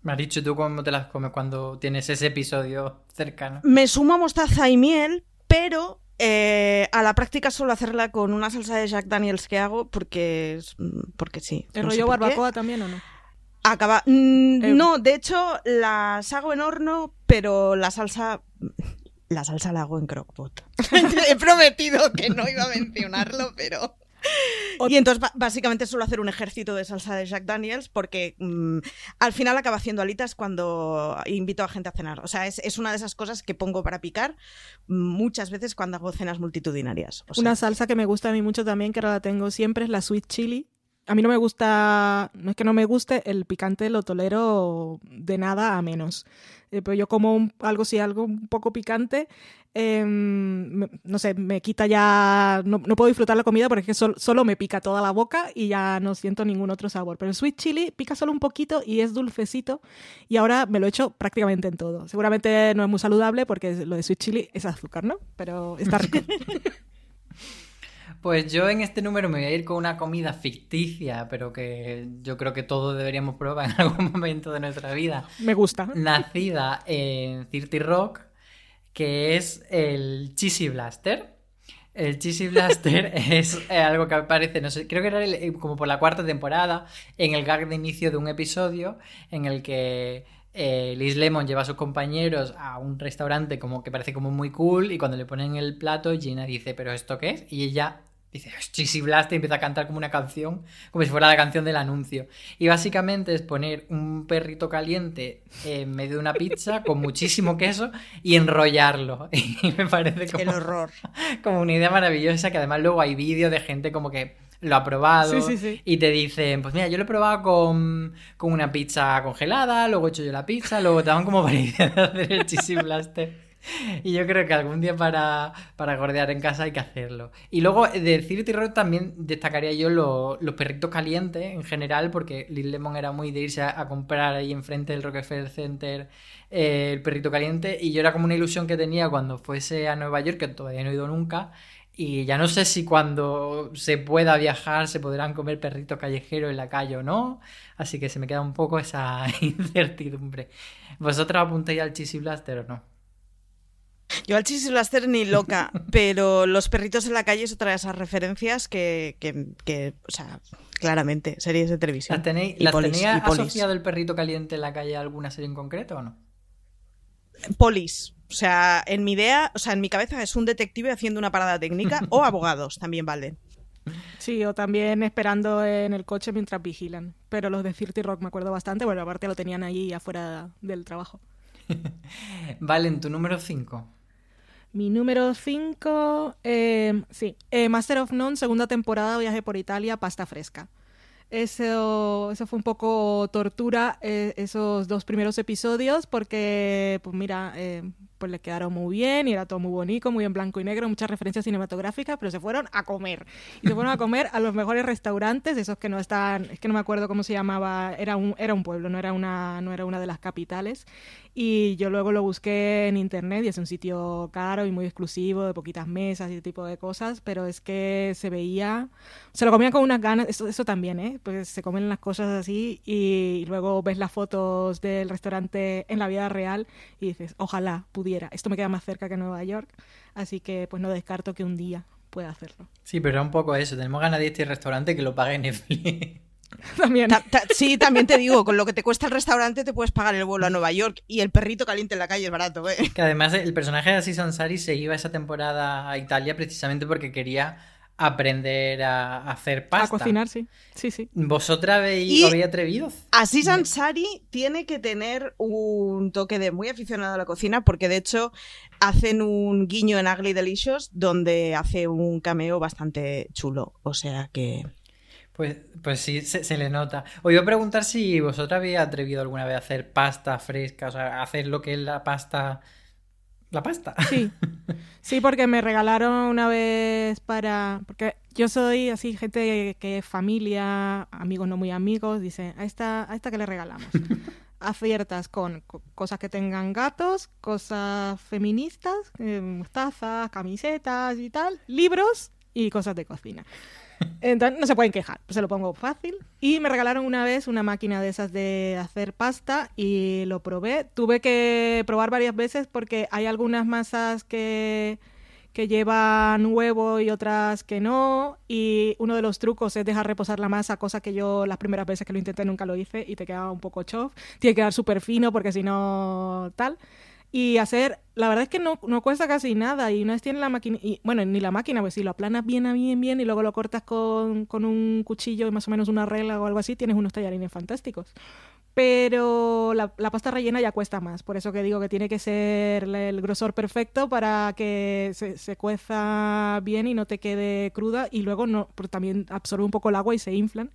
Speaker 5: Marichu, ¿tú cómo te las comes cuando tienes ese episodio cercano?
Speaker 7: Me sumo a mostaza y miel, pero eh, a la práctica suelo hacerla con una salsa de Jack Daniels que hago porque, mm, porque sí.
Speaker 6: ¿El
Speaker 7: no
Speaker 6: rollo barbacoa también o no?
Speaker 7: Acaba. mm,
Speaker 6: Eh,
Speaker 7: No, de hecho, las hago en horno, pero la salsa. La salsa la hago en crockpot. He prometido que no iba a mencionarlo, pero. Y entonces básicamente suelo hacer un ejército de salsa de Jack Daniels porque mm, al final acaba haciendo alitas cuando invito a gente a cenar. O sea, es, es una de esas cosas que pongo para picar muchas veces cuando hago cenas multitudinarias. O sea,
Speaker 6: Una salsa que me gusta a mí mucho también, que ahora la tengo siempre, es la sweet chili. A mí no me gusta, no es que no me guste, el picante lo tolero de nada a menos. Eh, pero yo como un- algo sí, algo un poco picante, eh, me- no sé, me quita ya, no, no puedo disfrutar la comida porque es que sol- solo me pica toda la boca y ya no siento ningún otro sabor. Pero el sweet chili pica solo un poquito y es dulcecito y ahora me lo echo prácticamente en todo. Seguramente no es muy saludable porque lo de sweet chili es azúcar, ¿no? Pero está rico.
Speaker 5: Pues yo en este número me voy a ir con una comida ficticia, pero que yo creo que todos deberíamos probar en algún momento de nuestra vida.
Speaker 6: Me gusta.
Speaker 5: Nacida en Cirti Rock, que es el Cheesy Blaster. El Cheesy Blaster es eh, algo que aparece, no sé, creo que era el- eh, como por la cuarta temporada, en el gag de inicio de un episodio en el que eh, Liz Lemon lleva a sus compañeros a un restaurante como que parece como muy cool y cuando le ponen el plato, Gina dice, ¿pero esto qué es? Y ella dice, "Es Cheesy Blaster y empieza a cantar como una canción, como si fuera la canción del anuncio. Y básicamente es poner un perrito caliente en medio de una pizza con muchísimo queso y enrollarlo. Y me parece como,
Speaker 7: el horror.
Speaker 5: como una idea maravillosa que además luego hay vídeos de gente como que lo ha probado
Speaker 6: Sí, sí, sí.
Speaker 5: y te dicen, pues mira, yo lo he probado con, con una pizza congelada, luego he hecho yo la pizza, luego te dan como para hacer el cheesy blaster. Y yo creo que algún día para, para gordear en casa hay que hacerlo. Y luego de City Rock también destacaría yo lo- los perritos calientes en general, porque Lil Lemon era muy de irse a, a comprar ahí enfrente del Rockefeller Center eh, el perrito caliente. Y yo era como una ilusión que tenía cuando fuese a Nueva York, que todavía no he ido nunca. Y ya no sé si cuando se pueda viajar se podrán comer perritos callejeros en la calle o no. Así que se me queda un poco esa incertidumbre. ¿Vosotros apuntáis al Cheesy Blaster o no?
Speaker 7: Yo al Cheesy Blaster ni loca, pero los perritos en la calle es otra de esas referencias que, que, que, o sea, claramente, series de televisión.
Speaker 5: ¿Las tenéis,
Speaker 7: Y
Speaker 5: ¿las
Speaker 7: polis,
Speaker 5: tenía
Speaker 7: y
Speaker 5: asociado el perrito caliente en la calle a alguna serie en concreto o no?
Speaker 7: Polis. O sea, en mi idea, o sea, en mi cabeza es un detective haciendo una parada técnica o abogados, también vale.
Speaker 6: Sí, o también esperando en el coche mientras vigilan. Pero los de Cirti Rock me acuerdo bastante. Bueno, aparte lo tenían allí afuera del trabajo.
Speaker 5: Valen, tu número 5.
Speaker 6: Mi número 5, eh, sí, eh, Master of None, segunda temporada, viaje por Italia, pasta fresca. Eso, eso fue un poco tortura, eh, esos dos primeros episodios, porque, pues mira, eh, pues le quedaron muy bien y era todo muy bonito, muy en blanco y negro, muchas referencias cinematográficas, pero se fueron a comer. Y se fueron a comer a los mejores restaurantes, esos que no están, es que no me acuerdo cómo se llamaba, era un, era un pueblo, no era una, no era una de las capitales. Y yo luego lo busqué en internet y es un sitio caro y muy exclusivo, de poquitas mesas y ese tipo de cosas, pero es que se veía, se lo comían con unas ganas, eso, eso también, ¿eh? Pues se comen las cosas así y luego ves las fotos del restaurante en la vida real y dices, ojalá pudiera esto me queda más cerca que Nueva York, así que pues no descarto que un día pueda hacerlo.
Speaker 5: Sí, pero un poco eso. Tenemos ganas de este restaurante que lo pague Netflix.
Speaker 6: También.
Speaker 7: sí, también te digo, con lo que te cuesta el restaurante te puedes pagar el vuelo a Nueva York y el perrito caliente en la calle es barato. ¿eh?
Speaker 5: Que además el personaje de Aziz Ansari se iba esa temporada a Italia precisamente porque quería aprender a hacer pasta.
Speaker 6: A cocinar, sí. Sí, sí.
Speaker 5: ¿Vosotras habéis, habéis atrevido?
Speaker 7: Así Ansari tiene que tener un toque de muy aficionado a la cocina porque de hecho hacen un guiño en Ugly Delicious donde hace un cameo bastante chulo. O sea que...
Speaker 5: Pues, pues sí, se, le nota. Os iba a preguntar si vosotras habéis atrevido alguna vez a hacer pasta fresca, o sea, hacer lo que es la pasta la pasta.
Speaker 6: Sí. Sí, porque me regalaron una vez para. Porque yo soy así, gente que es familia, amigos no muy amigos, dice, a esta, a esta que le regalamos. Aciertas con cosas que tengan gatos, cosas feministas, eh, tazas, camisetas y tal, libros y cosas de cocina. Entonces no se pueden quejar, se lo pongo fácil. Y me regalaron una vez una máquina de esas de hacer pasta y lo probé. Tuve que probar varias veces porque hay algunas masas que, que llevan huevo y otras que no. Y uno de los trucos es dejar reposar la masa, cosa que yo las primeras veces que lo intenté nunca lo hice y te quedaba un poco chof. Tiene que quedar súper fino porque si no tal y hacer, la verdad es que no, no cuesta casi nada y una vez tienes la máquina, y bueno, ni la máquina, pues si lo aplanas bien, bien, bien y luego lo cortas con, con un cuchillo y más o menos una regla o algo así, tienes unos tallarines fantásticos pero la, pasta rellena ya cuesta más. Por eso que digo que tiene que ser el grosor perfecto para que se, se cueza bien y no te quede cruda y luego no, también absorbe un poco el agua y se inflan.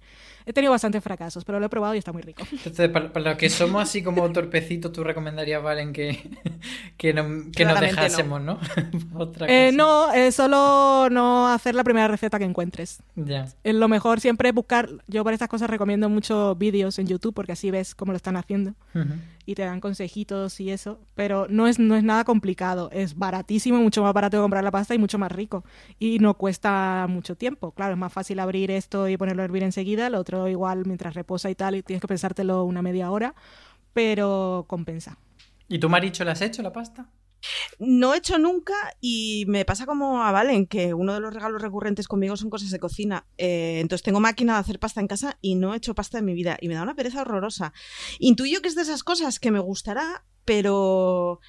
Speaker 6: He tenido bastantes fracasos, pero lo he probado y está muy rico.
Speaker 5: Entonces, para, los que somos así como torpecitos, tú recomendarías, Valen, que, que, no, que nos dejásemos, ¿no?
Speaker 6: eh, no, es solo no hacer la primera receta que encuentres.
Speaker 5: Ya.
Speaker 6: Lo mejor siempre es buscar, yo para estas cosas recomiendo muchos vídeos en YouTube porque así ves cómo lo están haciendo y te dan consejitos y eso, pero no es, no es nada complicado, es baratísimo, mucho más barato de comprar la pasta y mucho más rico y no cuesta mucho tiempo. Claro, es más fácil abrir esto y ponerlo a hervir enseguida, lo otro igual mientras reposa y tal y tienes que pensártelo una media hora, pero compensa.
Speaker 5: ¿Y tú, Maricho, le has hecho la pasta?
Speaker 7: No he hecho nunca y me pasa como a Valen, que uno de los regalos recurrentes conmigo son cosas de cocina. Eh, entonces tengo máquina de hacer pasta en casa y no he hecho pasta en mi vida y me da una pereza horrorosa. Intuyo que es de esas cosas que me gustará, pero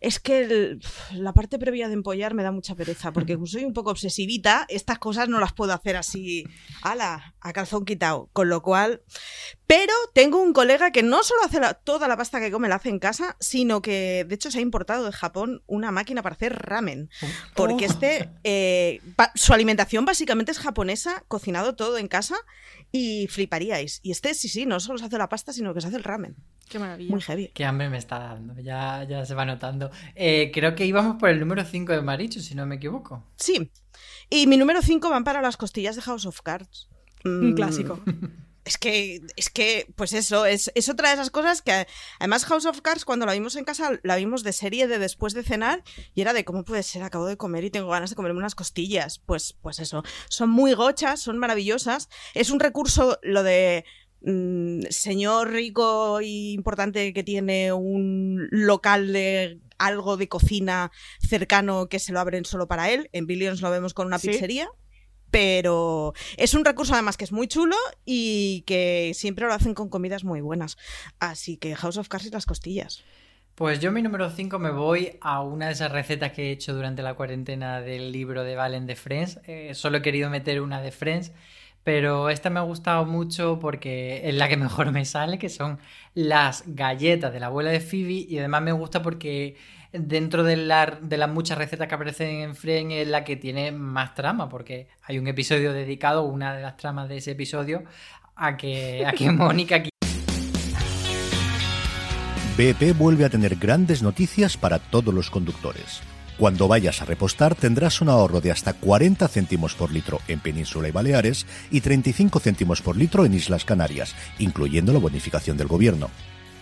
Speaker 7: es que la parte previa de empollar me da mucha pereza, porque como soy un poco obsesivita, estas cosas no las puedo hacer así, ala, a calzón quitado, con lo cual... Pero tengo un colega que no solo hace toda la pasta que come la hace en casa, sino que de hecho se ha importado de Japón una máquina para hacer ramen, porque este, eh, su alimentación básicamente es japonesa, cocinado todo en casa, y fliparíais. Y este sí, sí, no solo se hace la pasta, sino que se hace el ramen.
Speaker 6: Qué maravilla.
Speaker 7: Muy heavy.
Speaker 5: Qué hambre me está dando, ya, ya se va notando. Eh, creo que íbamos por el número 5 de Maricho, si no me equivoco.
Speaker 7: Sí. Y mi número 5 van para las costillas de House of Cards.
Speaker 6: Un mm. clásico.
Speaker 7: Es que, es que, pues eso, es, es, otra de esas cosas que además House of Cards cuando la vimos en casa, la vimos de serie de después de cenar y era de cómo puede ser, acabo de comer y tengo ganas de comerme unas costillas. Pues, pues eso, son muy gochas, son maravillosas. Es un recurso lo de Mm, señor rico e importante que tiene un local de algo de cocina cercano que se lo abren solo para él. En Billions lo vemos con una pizzería. Pero es un recurso además que es muy chulo y que siempre lo hacen con comidas muy buenas. Así que House of Cards y las costillas.
Speaker 5: Pues yo mi número 5 me voy a una de esas recetas que he hecho durante la cuarentena del libro de Valen de Friends. Eh, solo he querido meter una de Friends, pero esta me ha gustado mucho porque es la que mejor me sale, que son las galletas de la abuela de Phoebe y además me gusta porque dentro de, de las muchas recetas que aparecen en Friends es la que tiene más trama, porque hay un episodio dedicado, una de las tramas de ese episodio, a que, a que Mónica
Speaker 8: BP vuelve a tener grandes noticias para todos los conductores. Cuando vayas a repostar tendrás un ahorro de hasta 40 céntimos por litro en Península y Baleares y 35 céntimos por litro en Islas Canarias, incluyendo la bonificación del gobierno.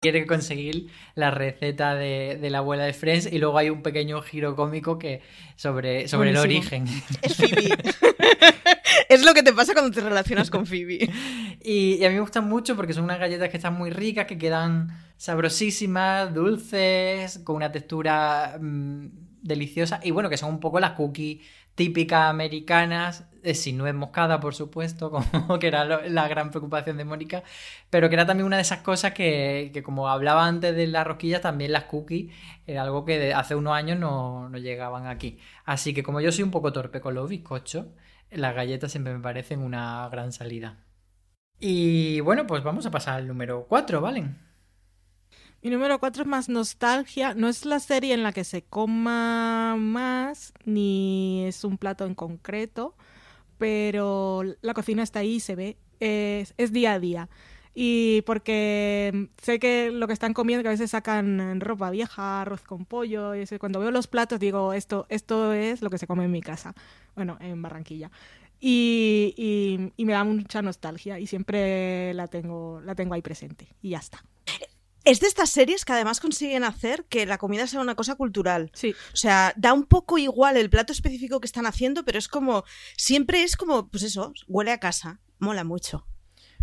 Speaker 5: Quiere conseguir la receta de, de, la abuela de Friends y luego hay un pequeño giro cómico que sobre, sobre el origen.
Speaker 7: Es Phoebe. es lo que te pasa cuando te relacionas con Phoebe.
Speaker 5: Y, y, a mí me gustan mucho porque son unas galletas que están muy ricas, que quedan sabrosísimas, dulces, con una textura mmm, deliciosa y bueno, que son un poco las cookies típicas americanas, eh, sin nuez moscada, por supuesto, como que era la gran preocupación de Mónica, pero que era también una de esas cosas que, que, como hablaba antes de las rosquillas, también las cookies era algo que hace unos años no, no llegaban aquí. Así que como yo soy un poco torpe con los bizcochos, las galletas siempre me parecen una gran salida. Y bueno, pues vamos a pasar al número 4, ¿valen?
Speaker 6: Mi número 4 es más nostalgia. No es la serie en la que se coma más, ni es un plato en concreto, pero la cocina está ahí, se ve. Es, es día a día. Y porque sé que lo que están comiendo, que a veces sacan ropa vieja, arroz con pollo, y cuando veo los platos digo, esto, esto es lo que se come en mi casa, bueno, en Barranquilla. Y, y, y me da mucha nostalgia y siempre la tengo, la tengo ahí presente. Y ya está.
Speaker 7: Es de estas series que además consiguen hacer que la comida sea una cosa cultural.
Speaker 6: Sí.
Speaker 7: O sea, da un poco igual el plato específico que están haciendo, pero es como, siempre es como, pues eso, huele a casa, mola mucho.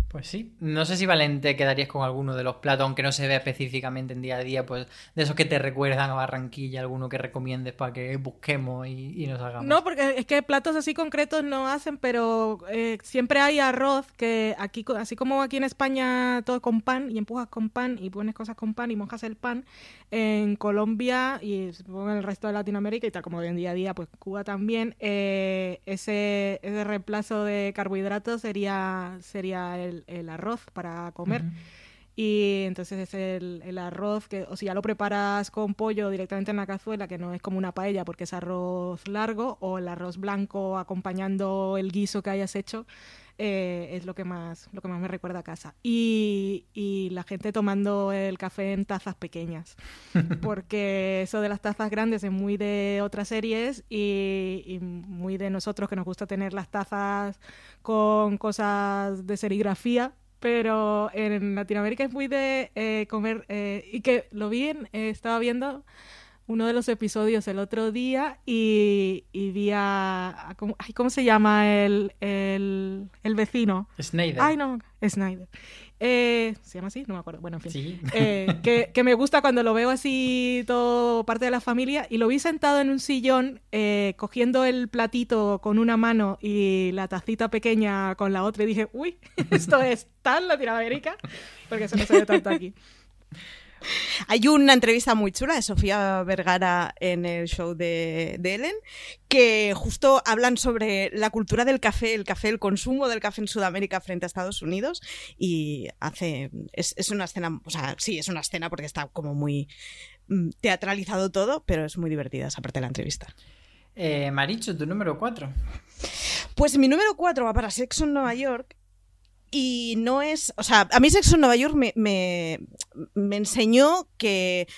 Speaker 5: Pues sí, no sé si Valente quedarías con alguno de los platos, aunque no se vea específicamente en día a día, pues de esos que te recuerdan a Barranquilla, alguno que recomiendes para que busquemos y, y nos hagamos.
Speaker 6: No, porque es que platos así concretos no hacen, pero eh, siempre hay arroz que aquí, así como aquí en España todo con pan y empujas con pan y pones cosas con pan y mojas el pan, en Colombia y supongo en el resto de Latinoamérica y tal como en día a día, pues Cuba también, eh, ese, ese reemplazo de carbohidratos sería, sería el el, arroz para comer. Uh -huh. Y entonces es el, el, arroz que, o si ya lo preparas con pollo directamente en la cazuela, que no es como una paella porque es arroz largo, o el arroz blanco acompañando el guiso que hayas hecho, eh, es lo que más lo que más me recuerda a casa. Y, y la gente tomando el café en tazas pequeñas, porque eso de las tazas grandes es muy de otras series y, y muy de nosotros que nos gusta tener las tazas con cosas de serigrafía pero en Latinoamérica es muy de eh, comer eh, y que lo vi en, eh, estaba viendo uno de los episodios el otro día y, y vi a, a ¿cómo, ay, ¿cómo, se llama el, el, el vecino?
Speaker 5: Snyder.
Speaker 6: Ay, no, Snyder. Eh, ¿Se llama así? No me acuerdo. Bueno, en fin.
Speaker 5: Sí.
Speaker 6: Eh, que, que, me gusta cuando lo veo así todo parte de la familia y lo vi sentado en un sillón eh, cogiendo el platito con una mano y la tacita pequeña con la otra y dije, uy, esto es tan Latinoamérica porque eso no se ve tanto aquí.
Speaker 7: Hay una entrevista muy chula de Sofía Vergara en el show de, de, Ellen, que justo hablan sobre la cultura del café, el café, el consumo del café en Sudamérica frente a Estados Unidos. Y hace. Es, es una escena. O sea, sí, es una escena porque está como muy teatralizado todo, pero es muy divertida esa parte de la entrevista.
Speaker 5: Eh, Maricho, tu número 4.
Speaker 7: Pues mi número 4 va para Sexo en Nueva York. Y no es. O sea, a mí Sexo en Nueva York me, me, me enseñó que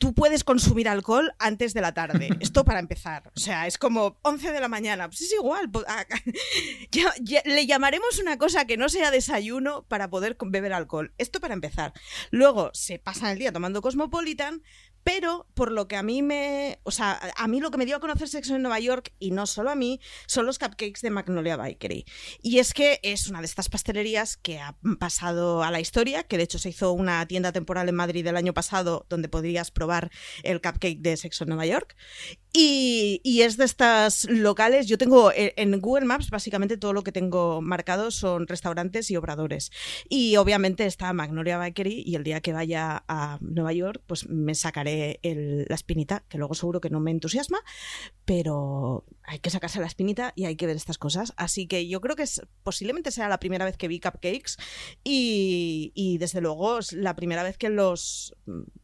Speaker 7: tú puedes consumir alcohol antes de la tarde. Esto para empezar. O sea, es como 11 de la mañana. Pues es igual. Ya, ya, le llamaremos una cosa que no sea desayuno para poder beber alcohol. Esto para empezar. Luego se pasan el día tomando Cosmopolitan, pero por lo que a mí me. O sea, a mí lo que me dio a conocer Sexo en Nueva York, y no solo a mí, son los cupcakes de Magnolia Bakery. Y es que es una de estas pastelerías que ha pasado a la historia, que de hecho se hizo una tienda temporal en Madrid el año pasado donde podrías probar el cupcake de Sexo en Nueva York. Y, y, es de estas locales. Yo tengo en Google Maps, básicamente todo lo que tengo marcado son restaurantes y obradores. Y obviamente está Magnolia Bakery. Y el día que vaya a Nueva York, pues me sacaré el, la espinita, que luego seguro que no me entusiasma, pero hay que sacarse la espinita y hay que ver estas cosas. Así que yo creo que posiblemente sea la primera vez que vi cupcakes y, y desde luego es la primera vez que los,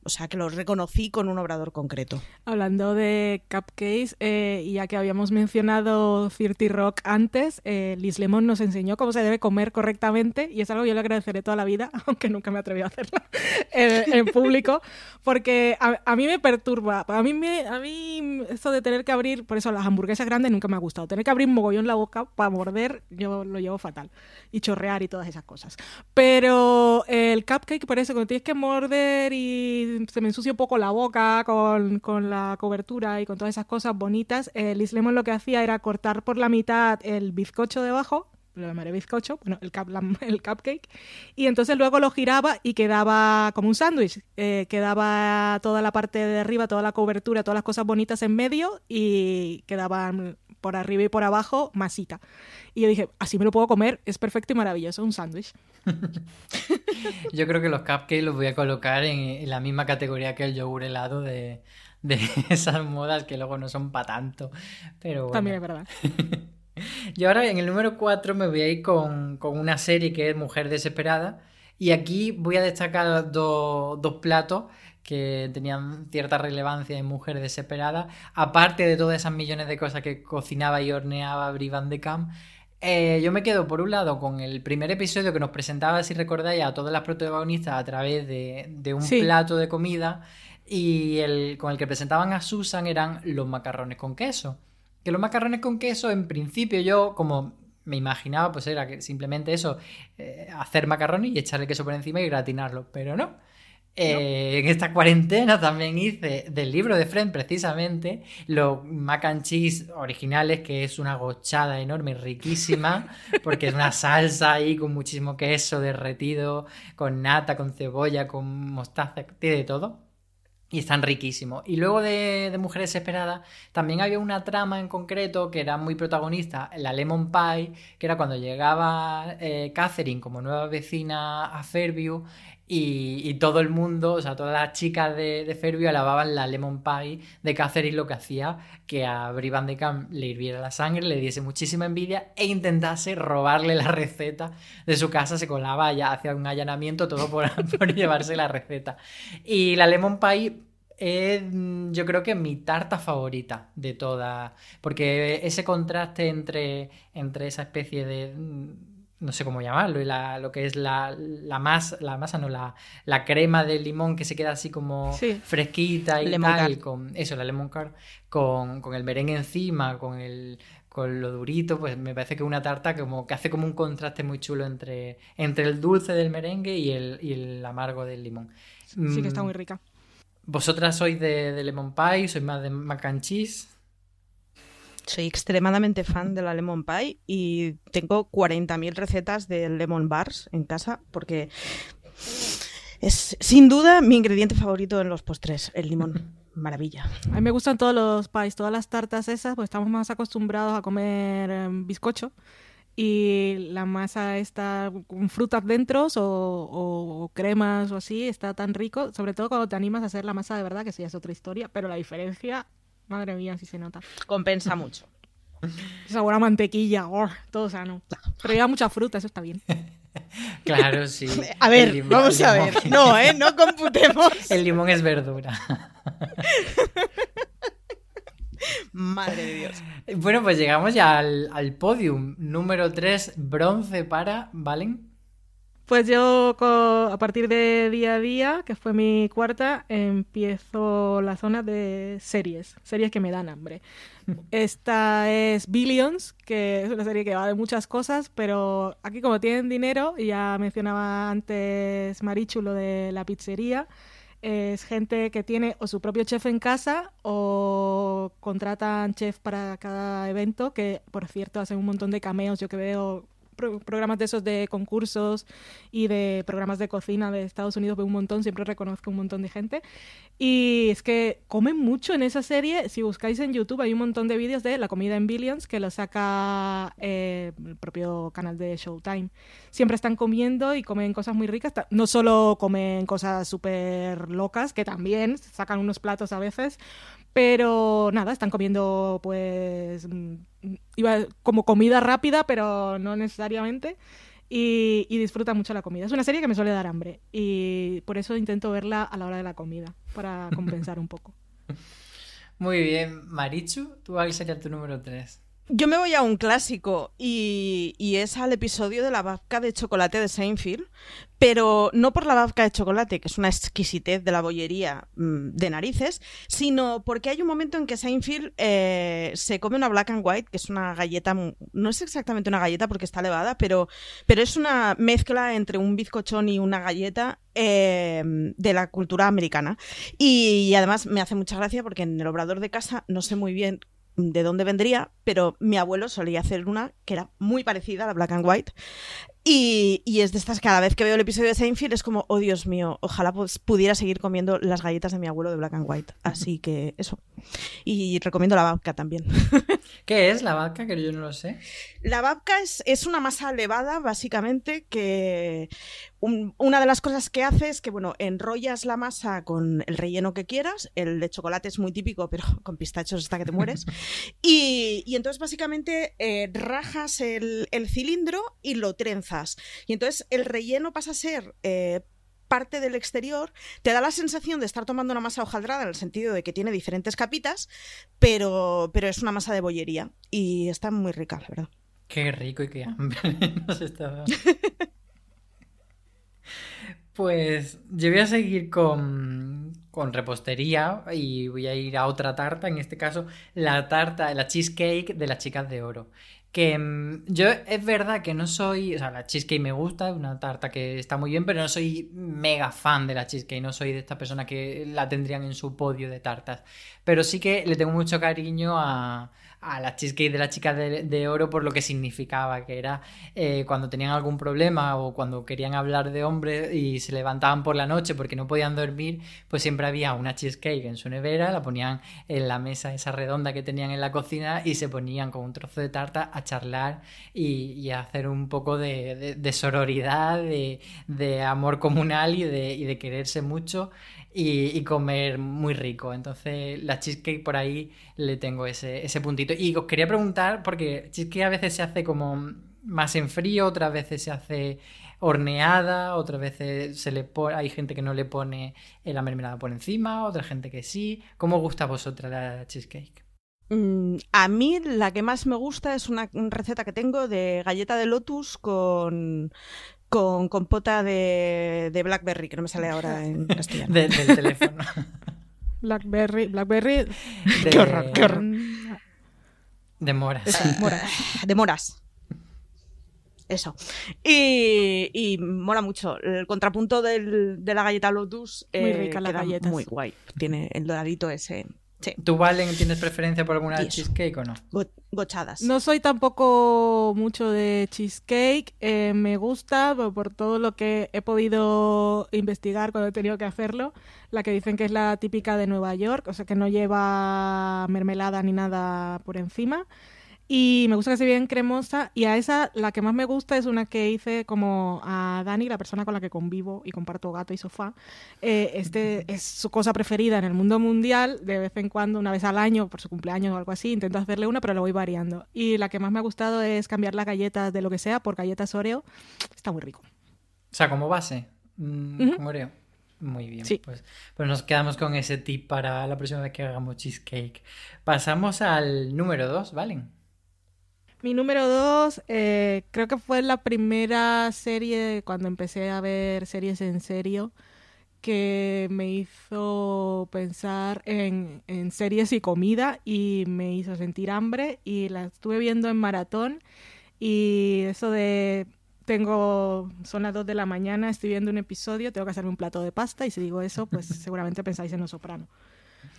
Speaker 7: o sea, que los reconocí con un obrador concreto.
Speaker 6: Hablando de cupcakes, eh, ya que habíamos mencionado Cirti Rock antes, eh, Liz Lemon nos enseñó cómo se debe comer correctamente y es algo que yo le agradeceré toda la vida, aunque nunca me atreví a hacerlo en, en, público, porque a, mí me perturba. A mí, a mí esto de tener que abrir, por eso las hamburguesas grandes nunca me ha gustado. Tener que abrir mogollón la boca para morder, yo lo llevo fatal. Y chorrear y todas esas cosas. Pero el cupcake, por eso, cuando tienes que morder y se me ensucia un poco la boca con, con la cobertura y con todas esas cosas bonitas, el Liz Lemon lo que hacía era cortar por la mitad el bizcocho debajo lo llamaré bizcocho, bueno, el, cup, la, el, cupcake, y entonces luego lo giraba y quedaba como un sándwich, eh, quedaba toda la parte de arriba, toda la cobertura, todas las cosas bonitas en medio y quedaban por arriba y por abajo masita. Y yo dije, así me lo puedo comer, es perfecto y maravilloso, un sándwich.
Speaker 5: yo creo que los cupcakes los voy a colocar en, en la misma categoría que el yogur helado de, de esas modas que luego no son para tanto, pero bueno.
Speaker 6: También es verdad.
Speaker 5: Y ahora en el número 4 me voy a ir con, con, una serie que es Mujer Desesperada. Y aquí voy a destacar dos, dos platos que tenían cierta relevancia en Mujer Desesperada. Aparte de todas esas millones de cosas que cocinaba y horneaba Brie Van de Camp. Eh, yo me quedo por un lado con el primer episodio que nos presentaba, si recordáis, a todas las protagonistas a través de, de un sí. plato de comida. Y el con el que presentaban a Susan eran los macarrones con queso. Que los macarrones con queso, en principio, yo, como me imaginaba, pues era que simplemente eso, eh, hacer macarrones y echarle queso por encima y gratinarlo. Pero no. Eh, en esta cuarentena también hice del libro de Friend, precisamente, los mac and cheese originales, que es una gochada enorme y riquísima, porque es una salsa ahí con muchísimo queso derretido, con nata, con cebolla, con mostaza, tiene de todo. Y están riquísimos. Y luego de, Mujeres Esperadas, también había una trama en concreto que era muy protagonista, la Lemon Pie, que era cuando llegaba eh, Catherine como nueva vecina a Fairview y, todo el mundo, o sea, todas las chicas de, de, Fairview alababan la Lemon Pie de Catherine, lo que hacía que a Brie de Camp le hirviera la sangre, le diese muchísima envidia e intentase robarle la receta de su casa, se colaba ya hacia un allanamiento todo por, llevarse la receta. Y la Lemon Pie es yo creo que mi tarta favorita de todas, porque ese contraste entre, entre esa especie de no sé cómo llamarlo, y la, lo que es la, la masa, la masa no, la, la crema de limón que se queda así como sí. fresquita y
Speaker 7: lemon
Speaker 5: tal, con eso, la lemon card, con, con el merengue encima, con el con lo durito, pues me parece que una tarta como que hace como un contraste muy chulo entre, entre el dulce del merengue y el, y el amargo del limón.
Speaker 6: Sí que está muy rica.
Speaker 5: ¿Vosotras sois de, de lemon pie? ¿Sois más de mac and cheese?
Speaker 7: Soy extremadamente fan de la lemon pie y tengo 40.000 recetas de lemon bars en casa porque es sin duda mi ingrediente favorito en los postres, el limón. Maravilla.
Speaker 6: A mí me gustan todos los pies, todas las tartas esas, pues estamos más acostumbrados a comer eh, bizcocho y la masa está con frutas dentro o, o, o, cremas o así, está tan rico, sobre todo cuando te animas a hacer la masa de verdad, que eso ya es otra historia, pero la diferencia Madre mía, si se nota.
Speaker 7: Compensa mucho.
Speaker 6: Sabor a mantequilla, oh, todo sano. Pero lleva mucha fruta, eso está bien.
Speaker 5: Claro, sí.
Speaker 7: A ver, limón, vamos a ver. No, ¿eh? No computemos.
Speaker 5: El limón es verdura.
Speaker 7: Madre de Dios.
Speaker 5: Bueno, pues llegamos ya al, al podium. Número 3, bronce para Valen.
Speaker 6: Pues yo a partir de día a día, que fue mi cuarta, empiezo la zona de series, series que me dan hambre. Esta es Billions, que es una serie que va de muchas cosas, pero aquí como tienen dinero, y ya mencionaba antes Marichu lo de la pizzería, es gente que tiene o su propio chef en casa o contratan chef para cada evento, que por cierto hacen un montón de cameos, yo que veo programas de esos de concursos y de programas de cocina de Estados Unidos veo un montón, siempre reconozco un montón de gente. Y es que comen mucho en esa serie. Si buscáis en YouTube hay un montón de vídeos de la comida en Billions que lo saca eh, el propio canal de Showtime. Siempre están comiendo y comen cosas muy ricas. No solo comen cosas súper locas, que también sacan unos platos a veces, pero nada, están comiendo pues mm, iba como comida rápida, pero no necesariamente. Y, y disfruta mucho la comida. Es una serie que me suele dar hambre y por eso intento verla a la hora de la comida, para compensar un poco.
Speaker 5: Muy bien, Marichu, tú cuál sería tu número 3.
Speaker 7: Yo me voy a un clásico y, es al episodio de la babka de chocolate de Seinfeld, pero no por la babka de chocolate, que es una exquisitez de la bollería mm, de narices, sino porque hay un momento en que Seinfeld eh, se come una black and white, que es una galleta, no es exactamente una galleta porque está elevada, pero, pero es una mezcla entre un bizcochón y una galleta eh, de la cultura americana. y, además me hace mucha gracia porque en el obrador de casa no sé muy bien de dónde vendría, pero mi abuelo solía hacer una que era muy parecida a la Black and White. Y, y, es de estas, cada vez que veo el episodio de Seinfeld es como, oh Dios mío, ojalá pues, pudiera seguir comiendo las galletas de mi abuelo de Black and White. Así que eso. Y recomiendo la babka también.
Speaker 5: ¿Qué es la babka? Que yo no lo sé.
Speaker 7: La babka es, es una masa elevada, básicamente, que una de las cosas que hace es que, bueno, enrollas la masa con el relleno que quieras. El de chocolate es muy típico, pero con pistachos hasta que te mueres. y, y, entonces, básicamente, eh, rajas el, el, cilindro y lo trenzas. Y entonces el relleno pasa a ser eh, parte del exterior, te da la sensación de estar tomando una masa hojaldrada en el sentido de que tiene diferentes capitas, pero, pero es una masa de bollería. Y está muy rica, la verdad.
Speaker 5: Qué rico y qué hambre nos está Pues yo voy a seguir con, con, repostería y voy a ir a otra tarta, en este caso la tarta, la cheesecake de las chicas de oro. Que mm, yo es verdad que no soy, o sea, la cheesecake me gusta, es una tarta que está muy bien, pero no soy mega fan de la cheesecake, no soy de esta persona que la tendrían en su podio de tartas. Pero sí que le tengo mucho cariño a, a la cheesecake de la chica de, oro por lo que significaba, que era eh, cuando tenían algún problema o cuando querían hablar de hombre y se levantaban por la noche porque no podían dormir, pues siempre había una cheesecake en su nevera, la ponían en la mesa esa redonda que tenían en la cocina y se ponían con un trozo de tarta a charlar y, a hacer un poco de, sororidad, de, amor comunal de, y de quererse mucho y, comer muy rico. Entonces, la cheesecake por ahí le tengo ese, ese puntito. Y os quería preguntar, porque cheesecake a veces se hace como más en frío, otras veces se hace horneada, otras veces se le hay gente que no le pone la mermelada por encima, otra gente que sí. ¿Cómo gusta a vosotras la cheesecake?
Speaker 7: Mm, a mí la que más me gusta es una receta que tengo de galleta de lotus con con compota de, de Blackberry, que no me sale ahora en castellano.
Speaker 5: del teléfono.
Speaker 6: Blackberry, Blackberry.
Speaker 7: De... Qué horror, qué horror.
Speaker 5: De moras.
Speaker 7: De moras. Eso. Y, y, mola mucho. El contrapunto del, de la galleta Lotus.
Speaker 6: Muy eh, rica la galleta.
Speaker 7: Muy guay. Tiene el doradito ese
Speaker 5: ¿Tú, Valen, tienes preferencia por alguna cheesecake o no?
Speaker 7: gochadas.
Speaker 6: No soy tampoco mucho de cheesecake. Eh, me gusta por, todo lo que he podido investigar cuando he tenido que hacerlo. La que dicen que es la típica de Nueva York, o sea que no lleva mermelada ni nada por encima. Y me gusta que sea bien cremosa. Y a esa, la que más me gusta es una que hice como a Dani, la persona con la que convivo y comparto gato y sofá. Eh, este es su cosa preferida en el mundo mundial. De vez en cuando, una vez al año, por su cumpleaños o algo así, intento hacerle una, pero lo voy variando. Y la que más me ha gustado es cambiar las galletas de lo que sea por galletas Oreo. Está muy rico.
Speaker 5: O sea, como base, mm, Oreo. Muy bien,
Speaker 6: Sí.
Speaker 5: pues, pues nos quedamos con ese tip para la próxima vez que hagamos cheesecake. Pasamos al número 2, ¿vale?
Speaker 6: Mi número dos, eh, creo que fue la primera serie cuando empecé a ver series en serio que me hizo pensar en, series y comida y me hizo sentir hambre y la estuve viendo en maratón y eso de tengo son las 2 de la mañana, estoy viendo un episodio, tengo que hacerme un plato de pasta y si digo eso, pues seguramente pensáis en Los Soprano.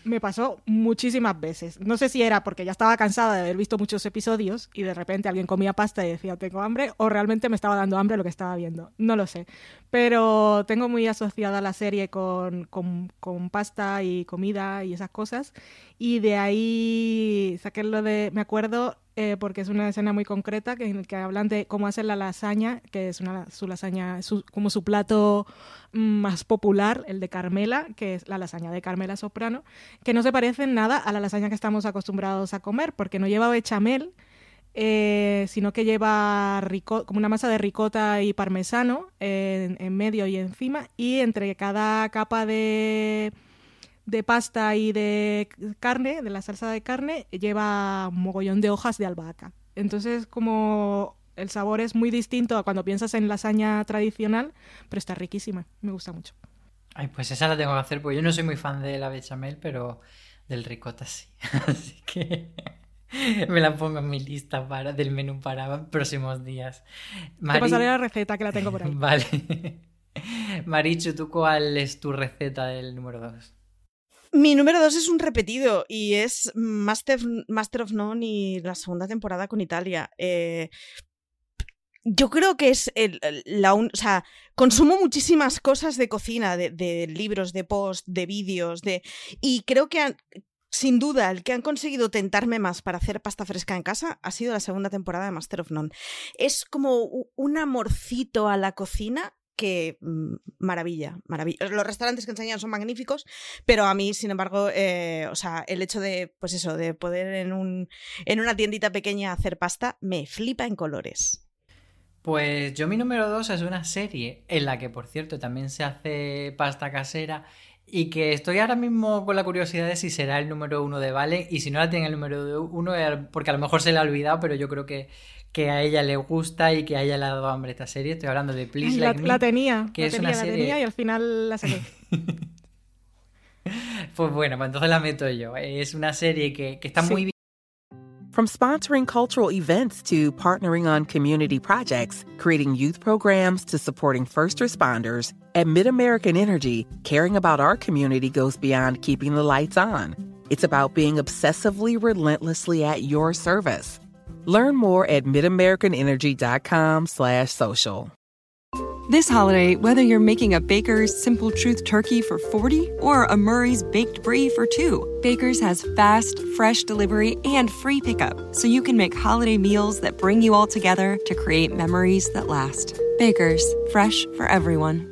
Speaker 6: Me pasó muchísimas veces. No sé si era porque ya estaba cansada de haber visto muchos episodios y de repente alguien comía pasta y decía tengo hambre o realmente me estaba dando hambre lo que estaba viendo. No lo sé. Pero tengo muy asociada la serie con, con, con pasta y comida y esas cosas. Y de ahí saqué lo de... Me acuerdo eh, porque es una escena muy concreta que, que hablan de cómo hacer la lasaña, que es una, su lasaña, su- como su plato mm, más popular, el de Carmela, que es la lasaña de Carmela Soprano, que no se parece en nada a la lasaña que estamos acostumbrados a comer, porque no lleva bechamel, eh, sino que lleva rico- como una masa de ricota y parmesano en, en medio y encima, y entre cada capa de de pasta y de carne, de la salsa de carne, lleva un mogollón de hojas de albahaca. Entonces, como el sabor es muy distinto a cuando piensas en lasaña tradicional, pero está riquísima, me gusta mucho.
Speaker 5: Ay, pues esa la tengo que hacer, porque yo no soy muy fan de la bechamel, pero del ricota sí. Así que me la pongo en mi lista para, del menú para próximos días.
Speaker 6: Te
Speaker 5: Mari-
Speaker 6: pasaré la receta que la tengo por ahí.
Speaker 5: Vale. Marichu, ¿tú cuál es tu receta del número 2?
Speaker 7: Mi número dos es un repetido y es Master, Master of None y la segunda temporada con Italia. Eh, yo creo que es el- la un- o sea, consumo muchísimas cosas de cocina, de, libros, de post, de vídeos, de y creo que sin duda el que han conseguido tentarme más para hacer pasta fresca en casa ha sido la segunda temporada de Master of None. Es como un amorcito a la cocina que mm, maravilla, maravilla. Los restaurantes que enseñan son magníficos, pero a mí, sin embargo, eh, o sea, el hecho de, pues eso, de poder en un en una tiendita pequeña hacer pasta me flipa en colores.
Speaker 5: Pues yo mi número 2 es una serie en la que, por cierto, también se hace pasta casera y que estoy ahora mismo con la curiosidad de si será el número uno de Vale y si no la tiene el número uno, eh, porque a lo mejor se la ha olvidado, pero yo creo que, que a ella le gusta y que a ella le ha dado hambre esta serie. Estoy hablando de Please
Speaker 6: Ay, la,
Speaker 5: Like Me.
Speaker 6: la tenía,
Speaker 5: que
Speaker 6: la
Speaker 5: es
Speaker 6: tenía,
Speaker 5: una
Speaker 6: la
Speaker 5: serie-
Speaker 6: tenía y al final la saqué.
Speaker 5: Pues bueno, pues entonces la meto yo. Es una serie que, que está
Speaker 9: Sí.
Speaker 5: muy bien.
Speaker 9: From sponsoring cultural events to partnering on community projects, creating youth programs to supporting first responders, at MidAmerican Energy, caring about our community goes beyond keeping the lights on. It's about being obsessively relentlessly at your service. Learn more at midamericanenergy.com/social.
Speaker 10: This holiday, whether you're making a Baker's Simple Truth turkey for 40 or a Murray's Baked Brie for 2, Baker's has fast, fresh delivery and free pickup, so you can make holiday meals that bring you all together to create memories that last. Baker's, fresh for everyone.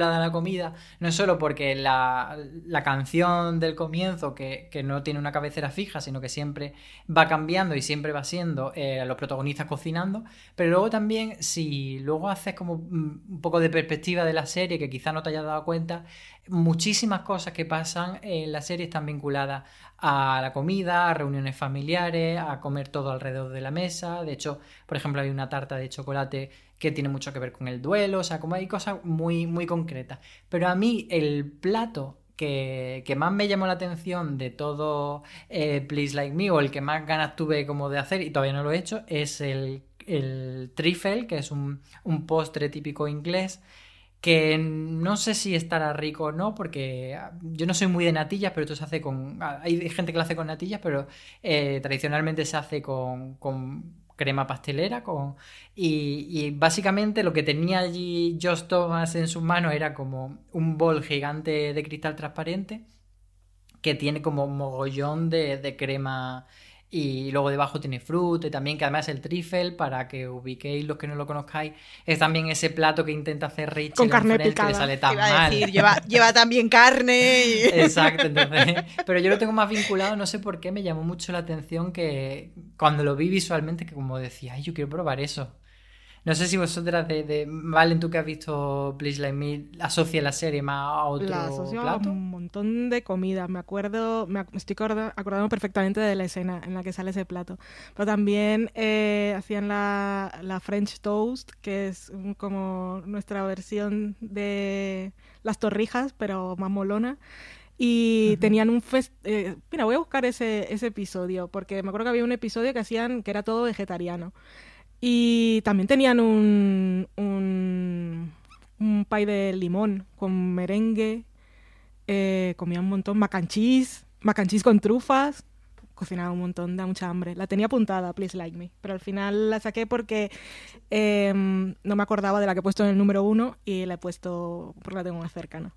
Speaker 5: A la comida, no es solo porque la, la canción del comienzo, que, que no tiene una cabecera fija, sino que siempre va cambiando y siempre va siendo eh, los protagonistas cocinando, pero luego también, si luego haces como un poco de perspectiva de la serie, que quizá no te hayas dado cuenta, muchísimas cosas que pasan en la serie están vinculadas a la comida, a reuniones familiares, a comer todo alrededor de la mesa. De hecho, por ejemplo, hay una tarta de chocolate que tiene mucho que ver con el duelo, o sea, como hay cosas muy, muy concretas. Pero a mí el plato que, que más me llamó la atención de todo eh, Please Like Me, o el que más ganas tuve como de hacer, y todavía no lo he hecho, es el, el trifle, que es un, un postre típico inglés, que no sé si estará rico o no, porque ah, yo no soy muy de natillas, pero esto se hace con... ah, Hay gente que lo hace con natillas, pero eh, tradicionalmente se hace con, con crema pastelera con y, y básicamente lo que tenía allí Josh Thomas en sus manos era como un bol gigante de cristal transparente que tiene como mogollón de, de crema Y luego debajo tiene fruta y también, que además el trifle, para que ubiquéis los que no lo conozcáis, es también ese plato que intenta hacer Rachel
Speaker 6: Con carne picada.
Speaker 5: que le sale tan
Speaker 7: Iba a
Speaker 5: mal.
Speaker 7: decir, lleva, lleva también carne. y-
Speaker 5: Exacto, entonces. Pero yo lo tengo más vinculado, no sé por qué, me llamó mucho la atención que cuando lo vi visualmente, que como decía, ay, yo quiero probar eso. No sé si vosotras de, de Valen, tú que has visto Please Like Me, asocia la serie más a otro
Speaker 6: La asocio a
Speaker 5: plato.
Speaker 6: un montón de comida. Me acuerdo, me estoy acorda- acordando perfectamente de la escena en la que sale ese plato. Pero también eh, hacían la, la French Toast, que es como nuestra versión de las torrijas, pero más molona. Y tenían un fest... eh, mira, voy a buscar ese, ese episodio, porque me acuerdo que había un episodio que hacían que era todo vegetariano. Y también tenían un, un, un pie de limón con merengue. Eh, comía un montón mac and cheese, mac and cheese con trufas. Cocinaba un montón, da mucha hambre. La tenía apuntada, Please Like Me. Pero al final la saqué porque eh, no me acordaba de la que he puesto en el número uno y la he puesto porque la tengo más cercana.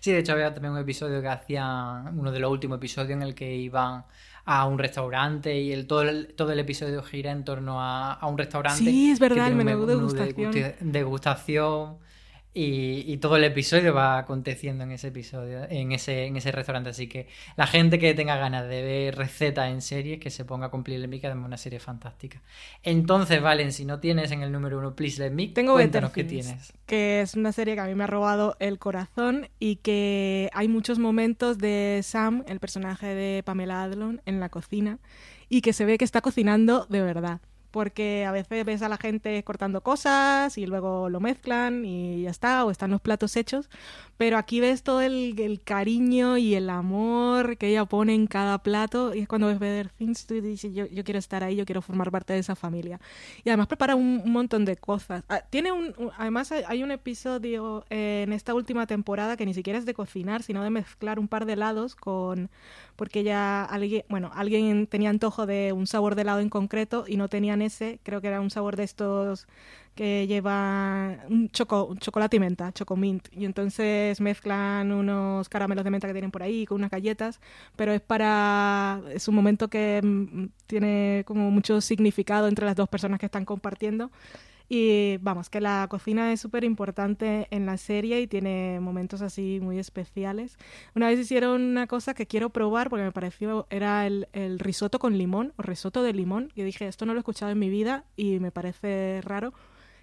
Speaker 5: Sí, de hecho había también un episodio que hacían, uno de los últimos episodios en el que iban a un restaurante y el, todo, el, todo el episodio gira en torno a, a un restaurante.
Speaker 6: Sí, es verdad, el menú de degustación.
Speaker 5: degustación y, y todo el episodio va aconteciendo en ese episodio, en ese, en ese restaurante. Así que la gente que tenga ganas de ver recetas en series, que se ponga a cumplir el que además es una serie fantástica. Entonces, Valen, si no tienes en el número uno Please Let Me,
Speaker 6: Tengo
Speaker 5: cuéntanos qué tienes.
Speaker 6: que es una serie que a mí me ha robado el corazón y que hay muchos momentos de Sam, el personaje de Pamela Adlon, en la cocina y que se ve que está cocinando de verdad. Porque a veces ves a la gente cortando cosas y luego lo mezclan y ya está, o están los platos hechos. Pero aquí ves todo el, cariño y el amor que ella pone en cada plato. Y es cuando ves Better Things, tú dices, yo, yo quiero estar ahí, yo quiero formar parte de esa familia. Y además prepara un, montón de cosas. Ah, tiene un, además hay, un episodio en esta última temporada que ni siquiera es de cocinar, sino de mezclar un par de helados con porque ya alguien, bueno, alguien tenía antojo de un sabor de helado en concreto y no tenían ese, creo que era un sabor de estos que lleva un, choco, un chocolate y menta, chocomint, y entonces mezclan unos caramelos de menta que tienen por ahí con unas galletas, pero es para, es un momento que mm, tiene como mucho significado entre las dos personas que están compartiendo. Y vamos, que la cocina es súper importante en la serie y tiene momentos así muy especiales. Una vez hicieron una cosa que quiero probar porque me pareció, era el, el risotto con limón o risotto de limón. Y dije, esto no lo he escuchado en mi vida y me parece raro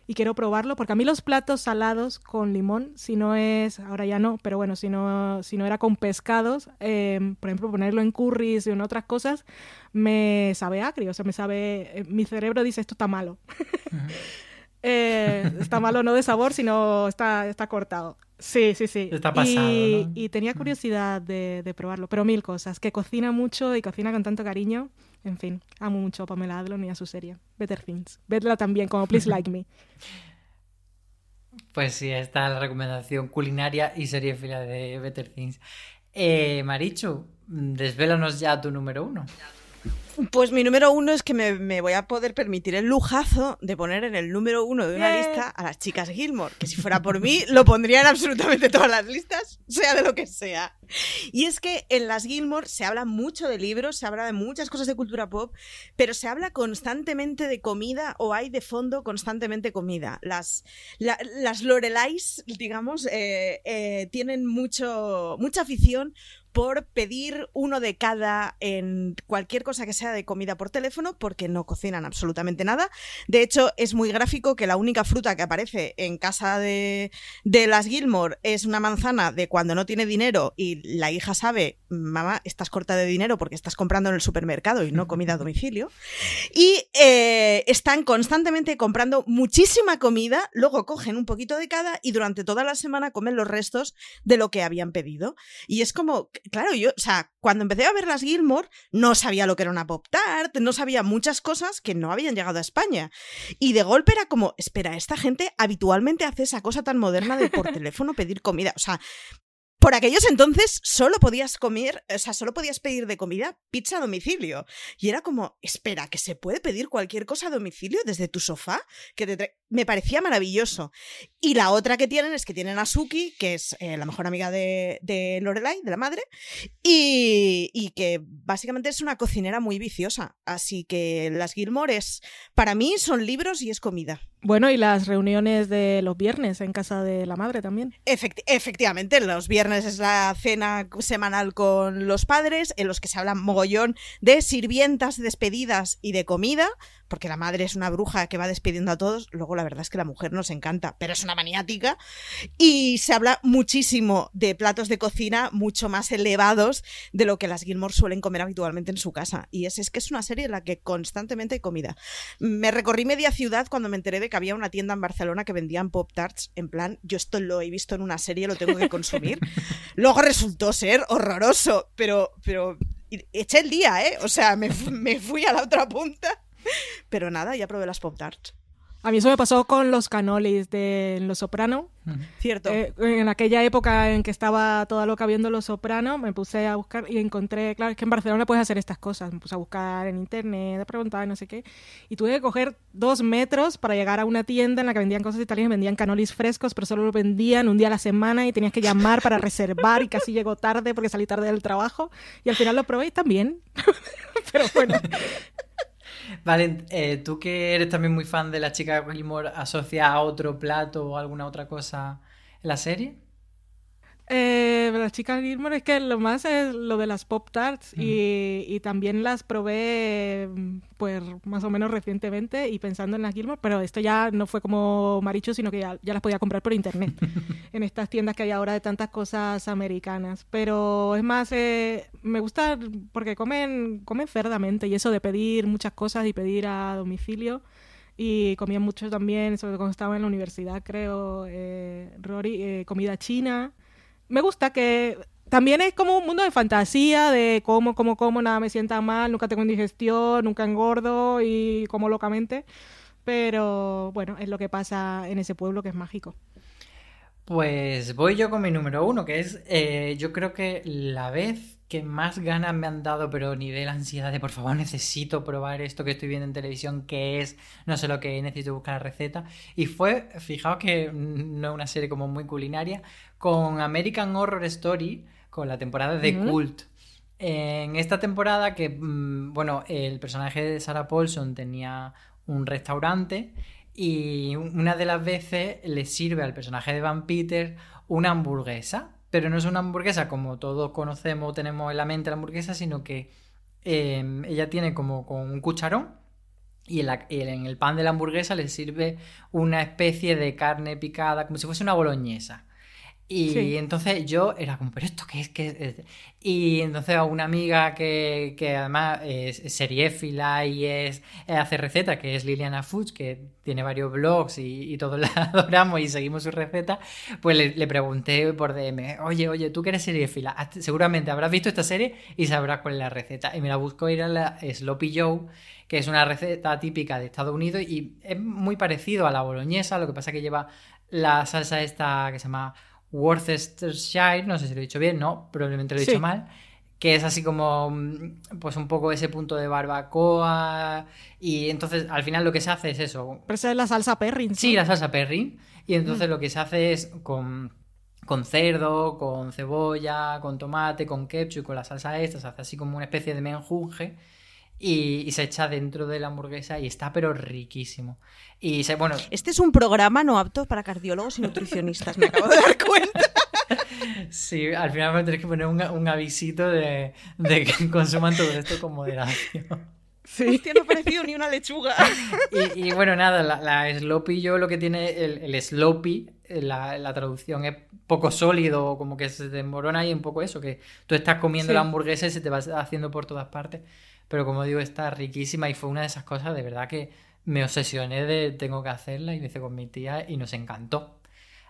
Speaker 6: y quiero probarlo porque a mí los platos salados con limón, si no es, ahora ya no, pero bueno, si no, si no era con pescados, eh, por ejemplo, ponerlo en curries y en otras cosas, me sabe agrio, o sea, me sabe, eh, mi cerebro dice esto está malo. Eh, está malo no de sabor, sino está, está cortado. Sí, sí, sí.
Speaker 5: Está pasado,
Speaker 6: y,
Speaker 5: ¿no?
Speaker 6: y tenía curiosidad de, de probarlo, pero mil cosas. Que cocina mucho y cocina con tanto cariño. En fin, amo mucho a Pamela Adlon y a su serie. Better Things. Vedla también como Please Like Me.
Speaker 5: Pues sí, está la recomendación culinaria y serie fila de Better Things. Eh, Marichu, desvélanos ya tu número uno.
Speaker 7: Pues mi número uno es que me, me voy a poder permitir el lujazo de poner en el número uno de una
Speaker 6: Bien.
Speaker 7: lista a las chicas Gilmore, que si fuera por mí lo pondría en absolutamente todas las listas, sea de lo que sea. Y es que en las Gilmore se habla mucho de libros, se habla de muchas cosas de cultura pop, pero se habla constantemente de comida o hay de fondo constantemente comida. Las, la- las Lorelais, digamos, eh, eh, tienen mucho, mucha afición por pedir uno de cada en cualquier cosa que sea de comida por teléfono porque no cocinan absolutamente nada. De hecho, es muy gráfico que la única fruta que aparece en casa de, de las Gilmore es una manzana de cuando no tiene dinero y la hija sabe, mamá, estás corta de dinero porque estás comprando en el supermercado y no comida a domicilio. Y eh, están constantemente comprando muchísima comida, luego cogen un poquito de cada y durante toda la semana comen los restos de lo que habían pedido. Y es como, claro, yo, o sea, cuando empecé a ver las Gilmore, no sabía lo que era una Pop Tart, no sabía muchas cosas que no habían llegado a España. Y de golpe era como, espera, esta gente habitualmente hace esa cosa tan moderna de por teléfono pedir comida. O sea, por aquellos entonces solo podías comer, o sea, solo podías pedir de comida pizza a domicilio. Y era como, espera, que se puede pedir cualquier cosa a domicilio desde tu sofá, que te me parecía maravilloso. Y la otra que tienen es que tienen a Suki, que es eh, la mejor amiga de, Lorelai, de la madre, y, y, que básicamente es una cocinera muy viciosa. Así que las Gilmores, para mí, son libros y es comida.
Speaker 6: Bueno, y las reuniones de los viernes en casa de la madre también.
Speaker 7: efectivamente, los viernes es la cena semanal con los padres, en los que se habla mogollón de sirvientas, despedidas y de comida, porque la madre es una bruja que va despidiendo a todos. Luego, la verdad es que la mujer nos encanta, pero es una maniática. Y se habla muchísimo de platos de cocina mucho más elevados de lo que las Gilmore suelen comer habitualmente en su casa. Y es, es que es una serie en la que constantemente hay comida. Me recorrí media ciudad cuando me enteré de que había una tienda en Barcelona que vendían Pop Tarts. En plan, yo esto lo he visto en una serie, lo tengo que consumir. Luego resultó ser horroroso, pero, pero eché el día, ¿eh? O sea, me, me fui a la otra punta pero nada, ya probé las Pop Tarts.
Speaker 6: A mí eso me pasó con los canolis de Los Soprano.
Speaker 7: Cierto.
Speaker 6: Eh, en aquella época en que estaba toda loca viendo Los Soprano, me puse a buscar y encontré, claro, es que en Barcelona puedes hacer estas cosas. Me puse a buscar en internet, a preguntar, no sé qué. Y tuve que coger dos metros para llegar a una tienda en la que vendían cosas italianas, vendían canolis frescos, pero solo lo vendían un día a la semana y tenías que llamar para reservar y casi llegó tarde porque salí tarde del trabajo. Y al final lo probé y también. pero bueno.
Speaker 5: Vale, eh, tú que eres también muy fan de la chica Gilmore, ¿asocia a otro plato o alguna otra cosa en la serie?
Speaker 6: Eh, las chicas Gilmore es que lo más es lo de las Pop Tarts y, también las probé pues más o menos recientemente y pensando en las Gilmore, pero esto ya no fue como Maricho, sino que ya, las podía comprar por internet en estas tiendas que hay ahora de tantas cosas americanas. Pero es más, eh, me gusta porque comen, comen cerdamente y eso de pedir muchas cosas y pedir a domicilio. Y comían mucho también, sobre todo cuando estaba en la universidad, creo, eh, Rory, eh, comida china me gusta que también es como un mundo de fantasía, de cómo, cómo, cómo, nada me sienta mal, nunca tengo indigestión, nunca engordo y como locamente. Pero bueno, es lo que pasa en ese pueblo que es mágico.
Speaker 5: Pues voy yo con mi número uno, que es, eh, yo creo que la vez que más ganas me han dado, pero nivel ansiedad de por favor necesito probar esto que estoy viendo en televisión, que es, no sé lo que necesito buscar la receta. Y fue, fijaos que no es una serie como muy culinaria, con American Horror Story, con la temporada de Cult. En esta temporada que, mm, bueno, el personaje de Sarah Paulson tenía un restaurante y una de las veces le sirve al personaje de Van Peter una hamburguesa, pero no es una hamburguesa como todos conocemos tenemos en la mente la hamburguesa, sino que em, ella tiene como con un cucharón y en, en, el pan de la hamburguesa le sirve una especie de carne picada, como si fuese una boloñesa. Y entonces yo era como, ¿pero esto qué es? ¿Qué Y entonces a una amiga que, que además es seriéfila y es, hace recetas, que es Liliana Foods, que tiene varios blogs y, y todos la adoramos y seguimos su receta, pues le, pregunté por DM, oye, oye, tú que eres seriéfila, seguramente habrás visto esta serie y sabrás cuál es la receta. Y me la busco ir a la Sloppy Joe, que es una receta típica de Estados Unidos y es muy parecido a la boloñesa, lo que pasa que lleva la salsa esta que se llama Worcestershire, no sé si lo he dicho bien, no, probablemente lo he dicho mal, que es así como mm, pues un poco ese punto de barbacoa y entonces al final lo que se hace es eso.
Speaker 6: Pero esa es la salsa perrin.
Speaker 5: Sí, la salsa perrin y entonces mm. lo que se hace es con, con cerdo, con cebolla, con tomate, con ketchup y con la salsa esta, se hace así como una especie de menjunje y, se echa dentro de la hamburguesa y está pero riquísimo. Y se, bueno,
Speaker 7: este es un programa no apto para cardiólogos y nutricionistas, me acabo de dar cuenta.
Speaker 5: Sí, al final me tenéis que poner un, un avisito de, de, que consuman todo esto con moderación.
Speaker 7: Sí. Hostia, no ha parecido ni una lechuga.
Speaker 5: Y, bueno, nada, la, la, sloppy yo lo que tiene, el, el sloppy, la, la, traducción es poco sólido, como que se desmorona y un poco eso, que tú estás comiendo la hamburguesa y se te va haciendo por todas partes. Pero como digo, está riquísima y fue una de esas cosas de verdad que me obsesioné de tengo que hacerla y me hice con mi tía y nos encantó.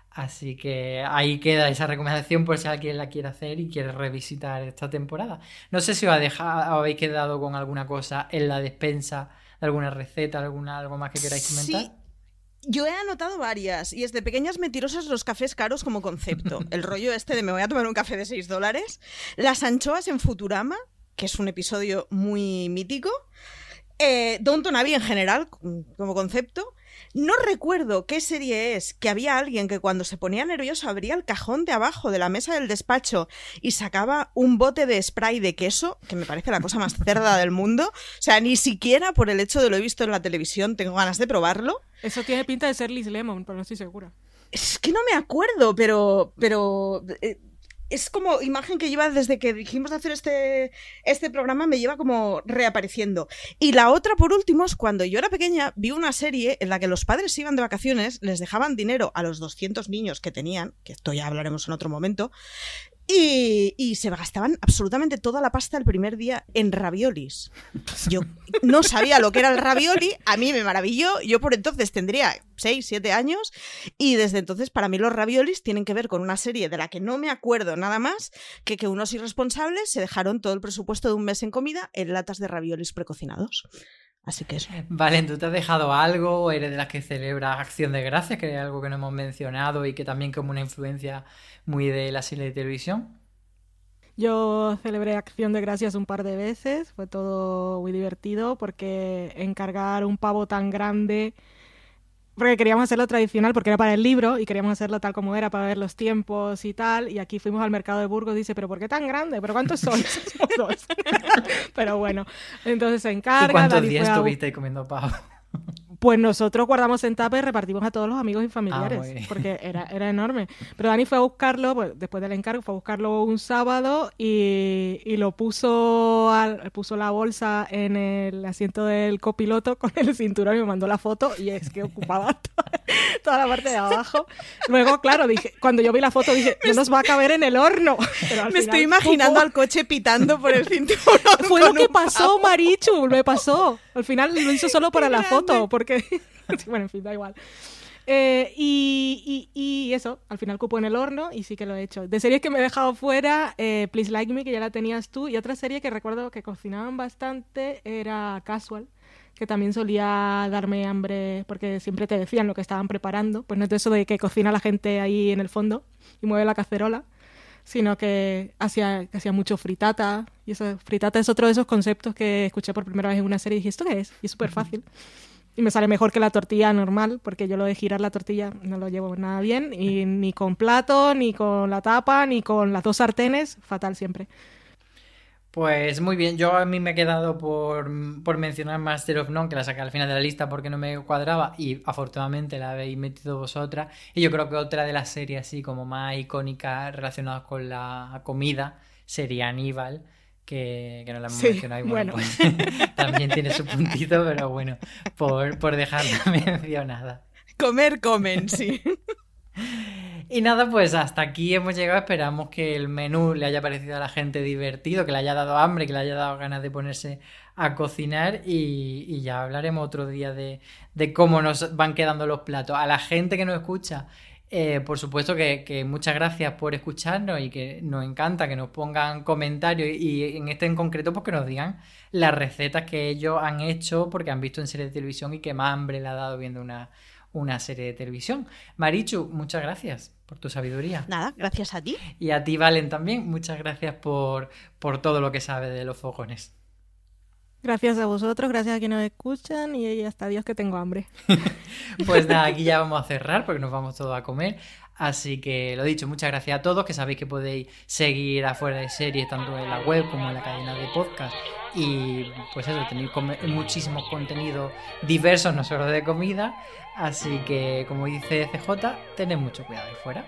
Speaker 5: Así que ahí queda esa recomendación por si alguien la quiere hacer y quiere revisitar esta temporada. No sé si os, ha dejado, habéis quedado con alguna cosa en la despensa, alguna receta, alguna, algo más que queráis comentar.
Speaker 7: Yo he anotado varias y es de pequeñas mentirosas los cafés caros como concepto. El rollo este de me voy a tomar un café de 6 dólares. Las anchoas en Futurama, que es un episodio muy mítico. Eh, Downton Abbey en general, como concepto. No recuerdo qué serie es, que había alguien que cuando se ponía nervioso abría el cajón de abajo de la mesa del despacho y sacaba un bote de spray de queso, que me parece la cosa más cerda del mundo. O sea, ni siquiera por el hecho de lo he visto en la televisión tengo ganas de probarlo.
Speaker 6: Eso tiene pinta de ser Liz Lemon, pero no estoy segura.
Speaker 7: Es que no me acuerdo, pero. pero. Eh, es como imagen que lleva desde que dijimos de hacer este, este programa, me lleva como reapareciendo. Y la otra, por último, es cuando yo era pequeña, vi una serie en la que los padres iban de vacaciones, les dejaban dinero a los 200 niños que tenían, que esto ya hablaremos en otro momento, y, se gastaban absolutamente toda la pasta el primer día en raviolis. Yo no sabía lo que era el ravioli, a mí me maravilló, yo por entonces tendría 6, 7 años, y desde entonces para mí los raviolis tienen que ver con una serie de la que no me acuerdo nada más que que unos irresponsables se dejaron todo el presupuesto de un mes en comida en latas de raviolis precocinados. Así que eso.
Speaker 5: Vale, ¿tú te has dejado algo? ¿O eres de las que celebra Acción de Gracias, que es algo que no hemos mencionado y que también como una influencia muy de la serie de televisión?
Speaker 6: Yo celebré Acción de Gracias un par de veces, fue todo muy divertido porque encargar un pavo tan grande porque queríamos hacerlo tradicional porque era para el libro y queríamos hacerlo tal como era para ver los tiempos y tal. Y aquí fuimos al mercado de Burgos y dice, pero ¿por qué tan grande? ¿Pero cuántos son? dos. pero bueno, entonces se encarga.
Speaker 5: ¿Y cuántos días estuviste comiendo pavo?
Speaker 6: Pues nosotros guardamos en tapa y repartimos a todos los amigos y familiares, ah, porque era, era enorme. Pero Dani fue a buscarlo, pues, después del encargo, fue a buscarlo un sábado y, y lo puso, al, puso la bolsa en el asiento del copiloto con el cinturón y me mandó la foto y es que ocupaba toda, la parte de abajo. Luego, claro, dije, cuando yo vi la foto dije, no nos va a caber en el horno.
Speaker 7: me estoy imaginando al coche pitando por el cinturón.
Speaker 6: Fue lo que pasó, Marichu, me pasó. Al final lo hizo solo para la foto, porque bueno, en fin, da igual. Eh, y, y, eso, al final cupo en el horno y sí que lo he hecho. De series que me he dejado fuera, eh, Please Like Me, que ya la tenías tú, y otra serie que recuerdo que cocinaban bastante era Casual, que también solía darme hambre porque siempre te decían lo que estaban preparando. Pues no es de eso de que cocina la gente ahí en el fondo y mueve la cacerola, sino que hacía, hacía mucho fritata. Y eso, fritata es otro de esos conceptos que escuché por primera vez en una serie y dije, ¿esto qué es? Y es súper fácil y me sale mejor que la tortilla normal, porque yo lo de girar la tortilla no lo llevo nada bien, y ni con plato, ni con la tapa, ni con las dos sartenes, fatal siempre.
Speaker 5: Pues muy bien, yo a mí me he quedado por, por mencionar Master of None, que la saqué al final de la lista porque no me cuadraba y afortunadamente la habéis metido vosotras. Y yo creo que otra de las series así como más icónicas relacionadas con la comida sería Aníbal que, no la hemos mencionado. Y bueno, Pues, también tiene su puntito, pero bueno, por, por dejarla mencionada.
Speaker 7: Comer, comen, sí.
Speaker 5: Y nada, pues hasta aquí hemos llegado. Esperamos que el menú le haya parecido a la gente divertido, que le haya dado hambre, que le haya dado ganas de ponerse a cocinar y, y ya hablaremos otro día de, de, cómo nos van quedando los platos. A la gente que nos escucha eh, por supuesto que, muchas gracias por escucharnos y que nos encanta que nos pongan comentarios y, en este en concreto pues que nos digan las recetas que ellos han hecho porque han visto en serie de televisión y que más hambre le ha dado viendo una, una serie de televisión. Marichu, muchas gracias por tu sabiduría.
Speaker 7: Nada, gracias a ti.
Speaker 5: Y a ti, Valen, también. Muchas gracias por, por todo lo que sabes de los fogones.
Speaker 6: Gracias a vosotros, gracias a quienes nos escuchan y hasta Dios que tengo hambre.
Speaker 5: pues nada, aquí ya vamos a cerrar porque nos vamos todos a comer. Así que lo dicho, muchas gracias a todos, que sabéis que podéis seguir afuera de series tanto en la web como en la cadena de podcast. Y pues eso, tenéis muchísimos contenidos diversos, no solo de comida. Así que, como dice CJ, tened mucho cuidado ahí fuera.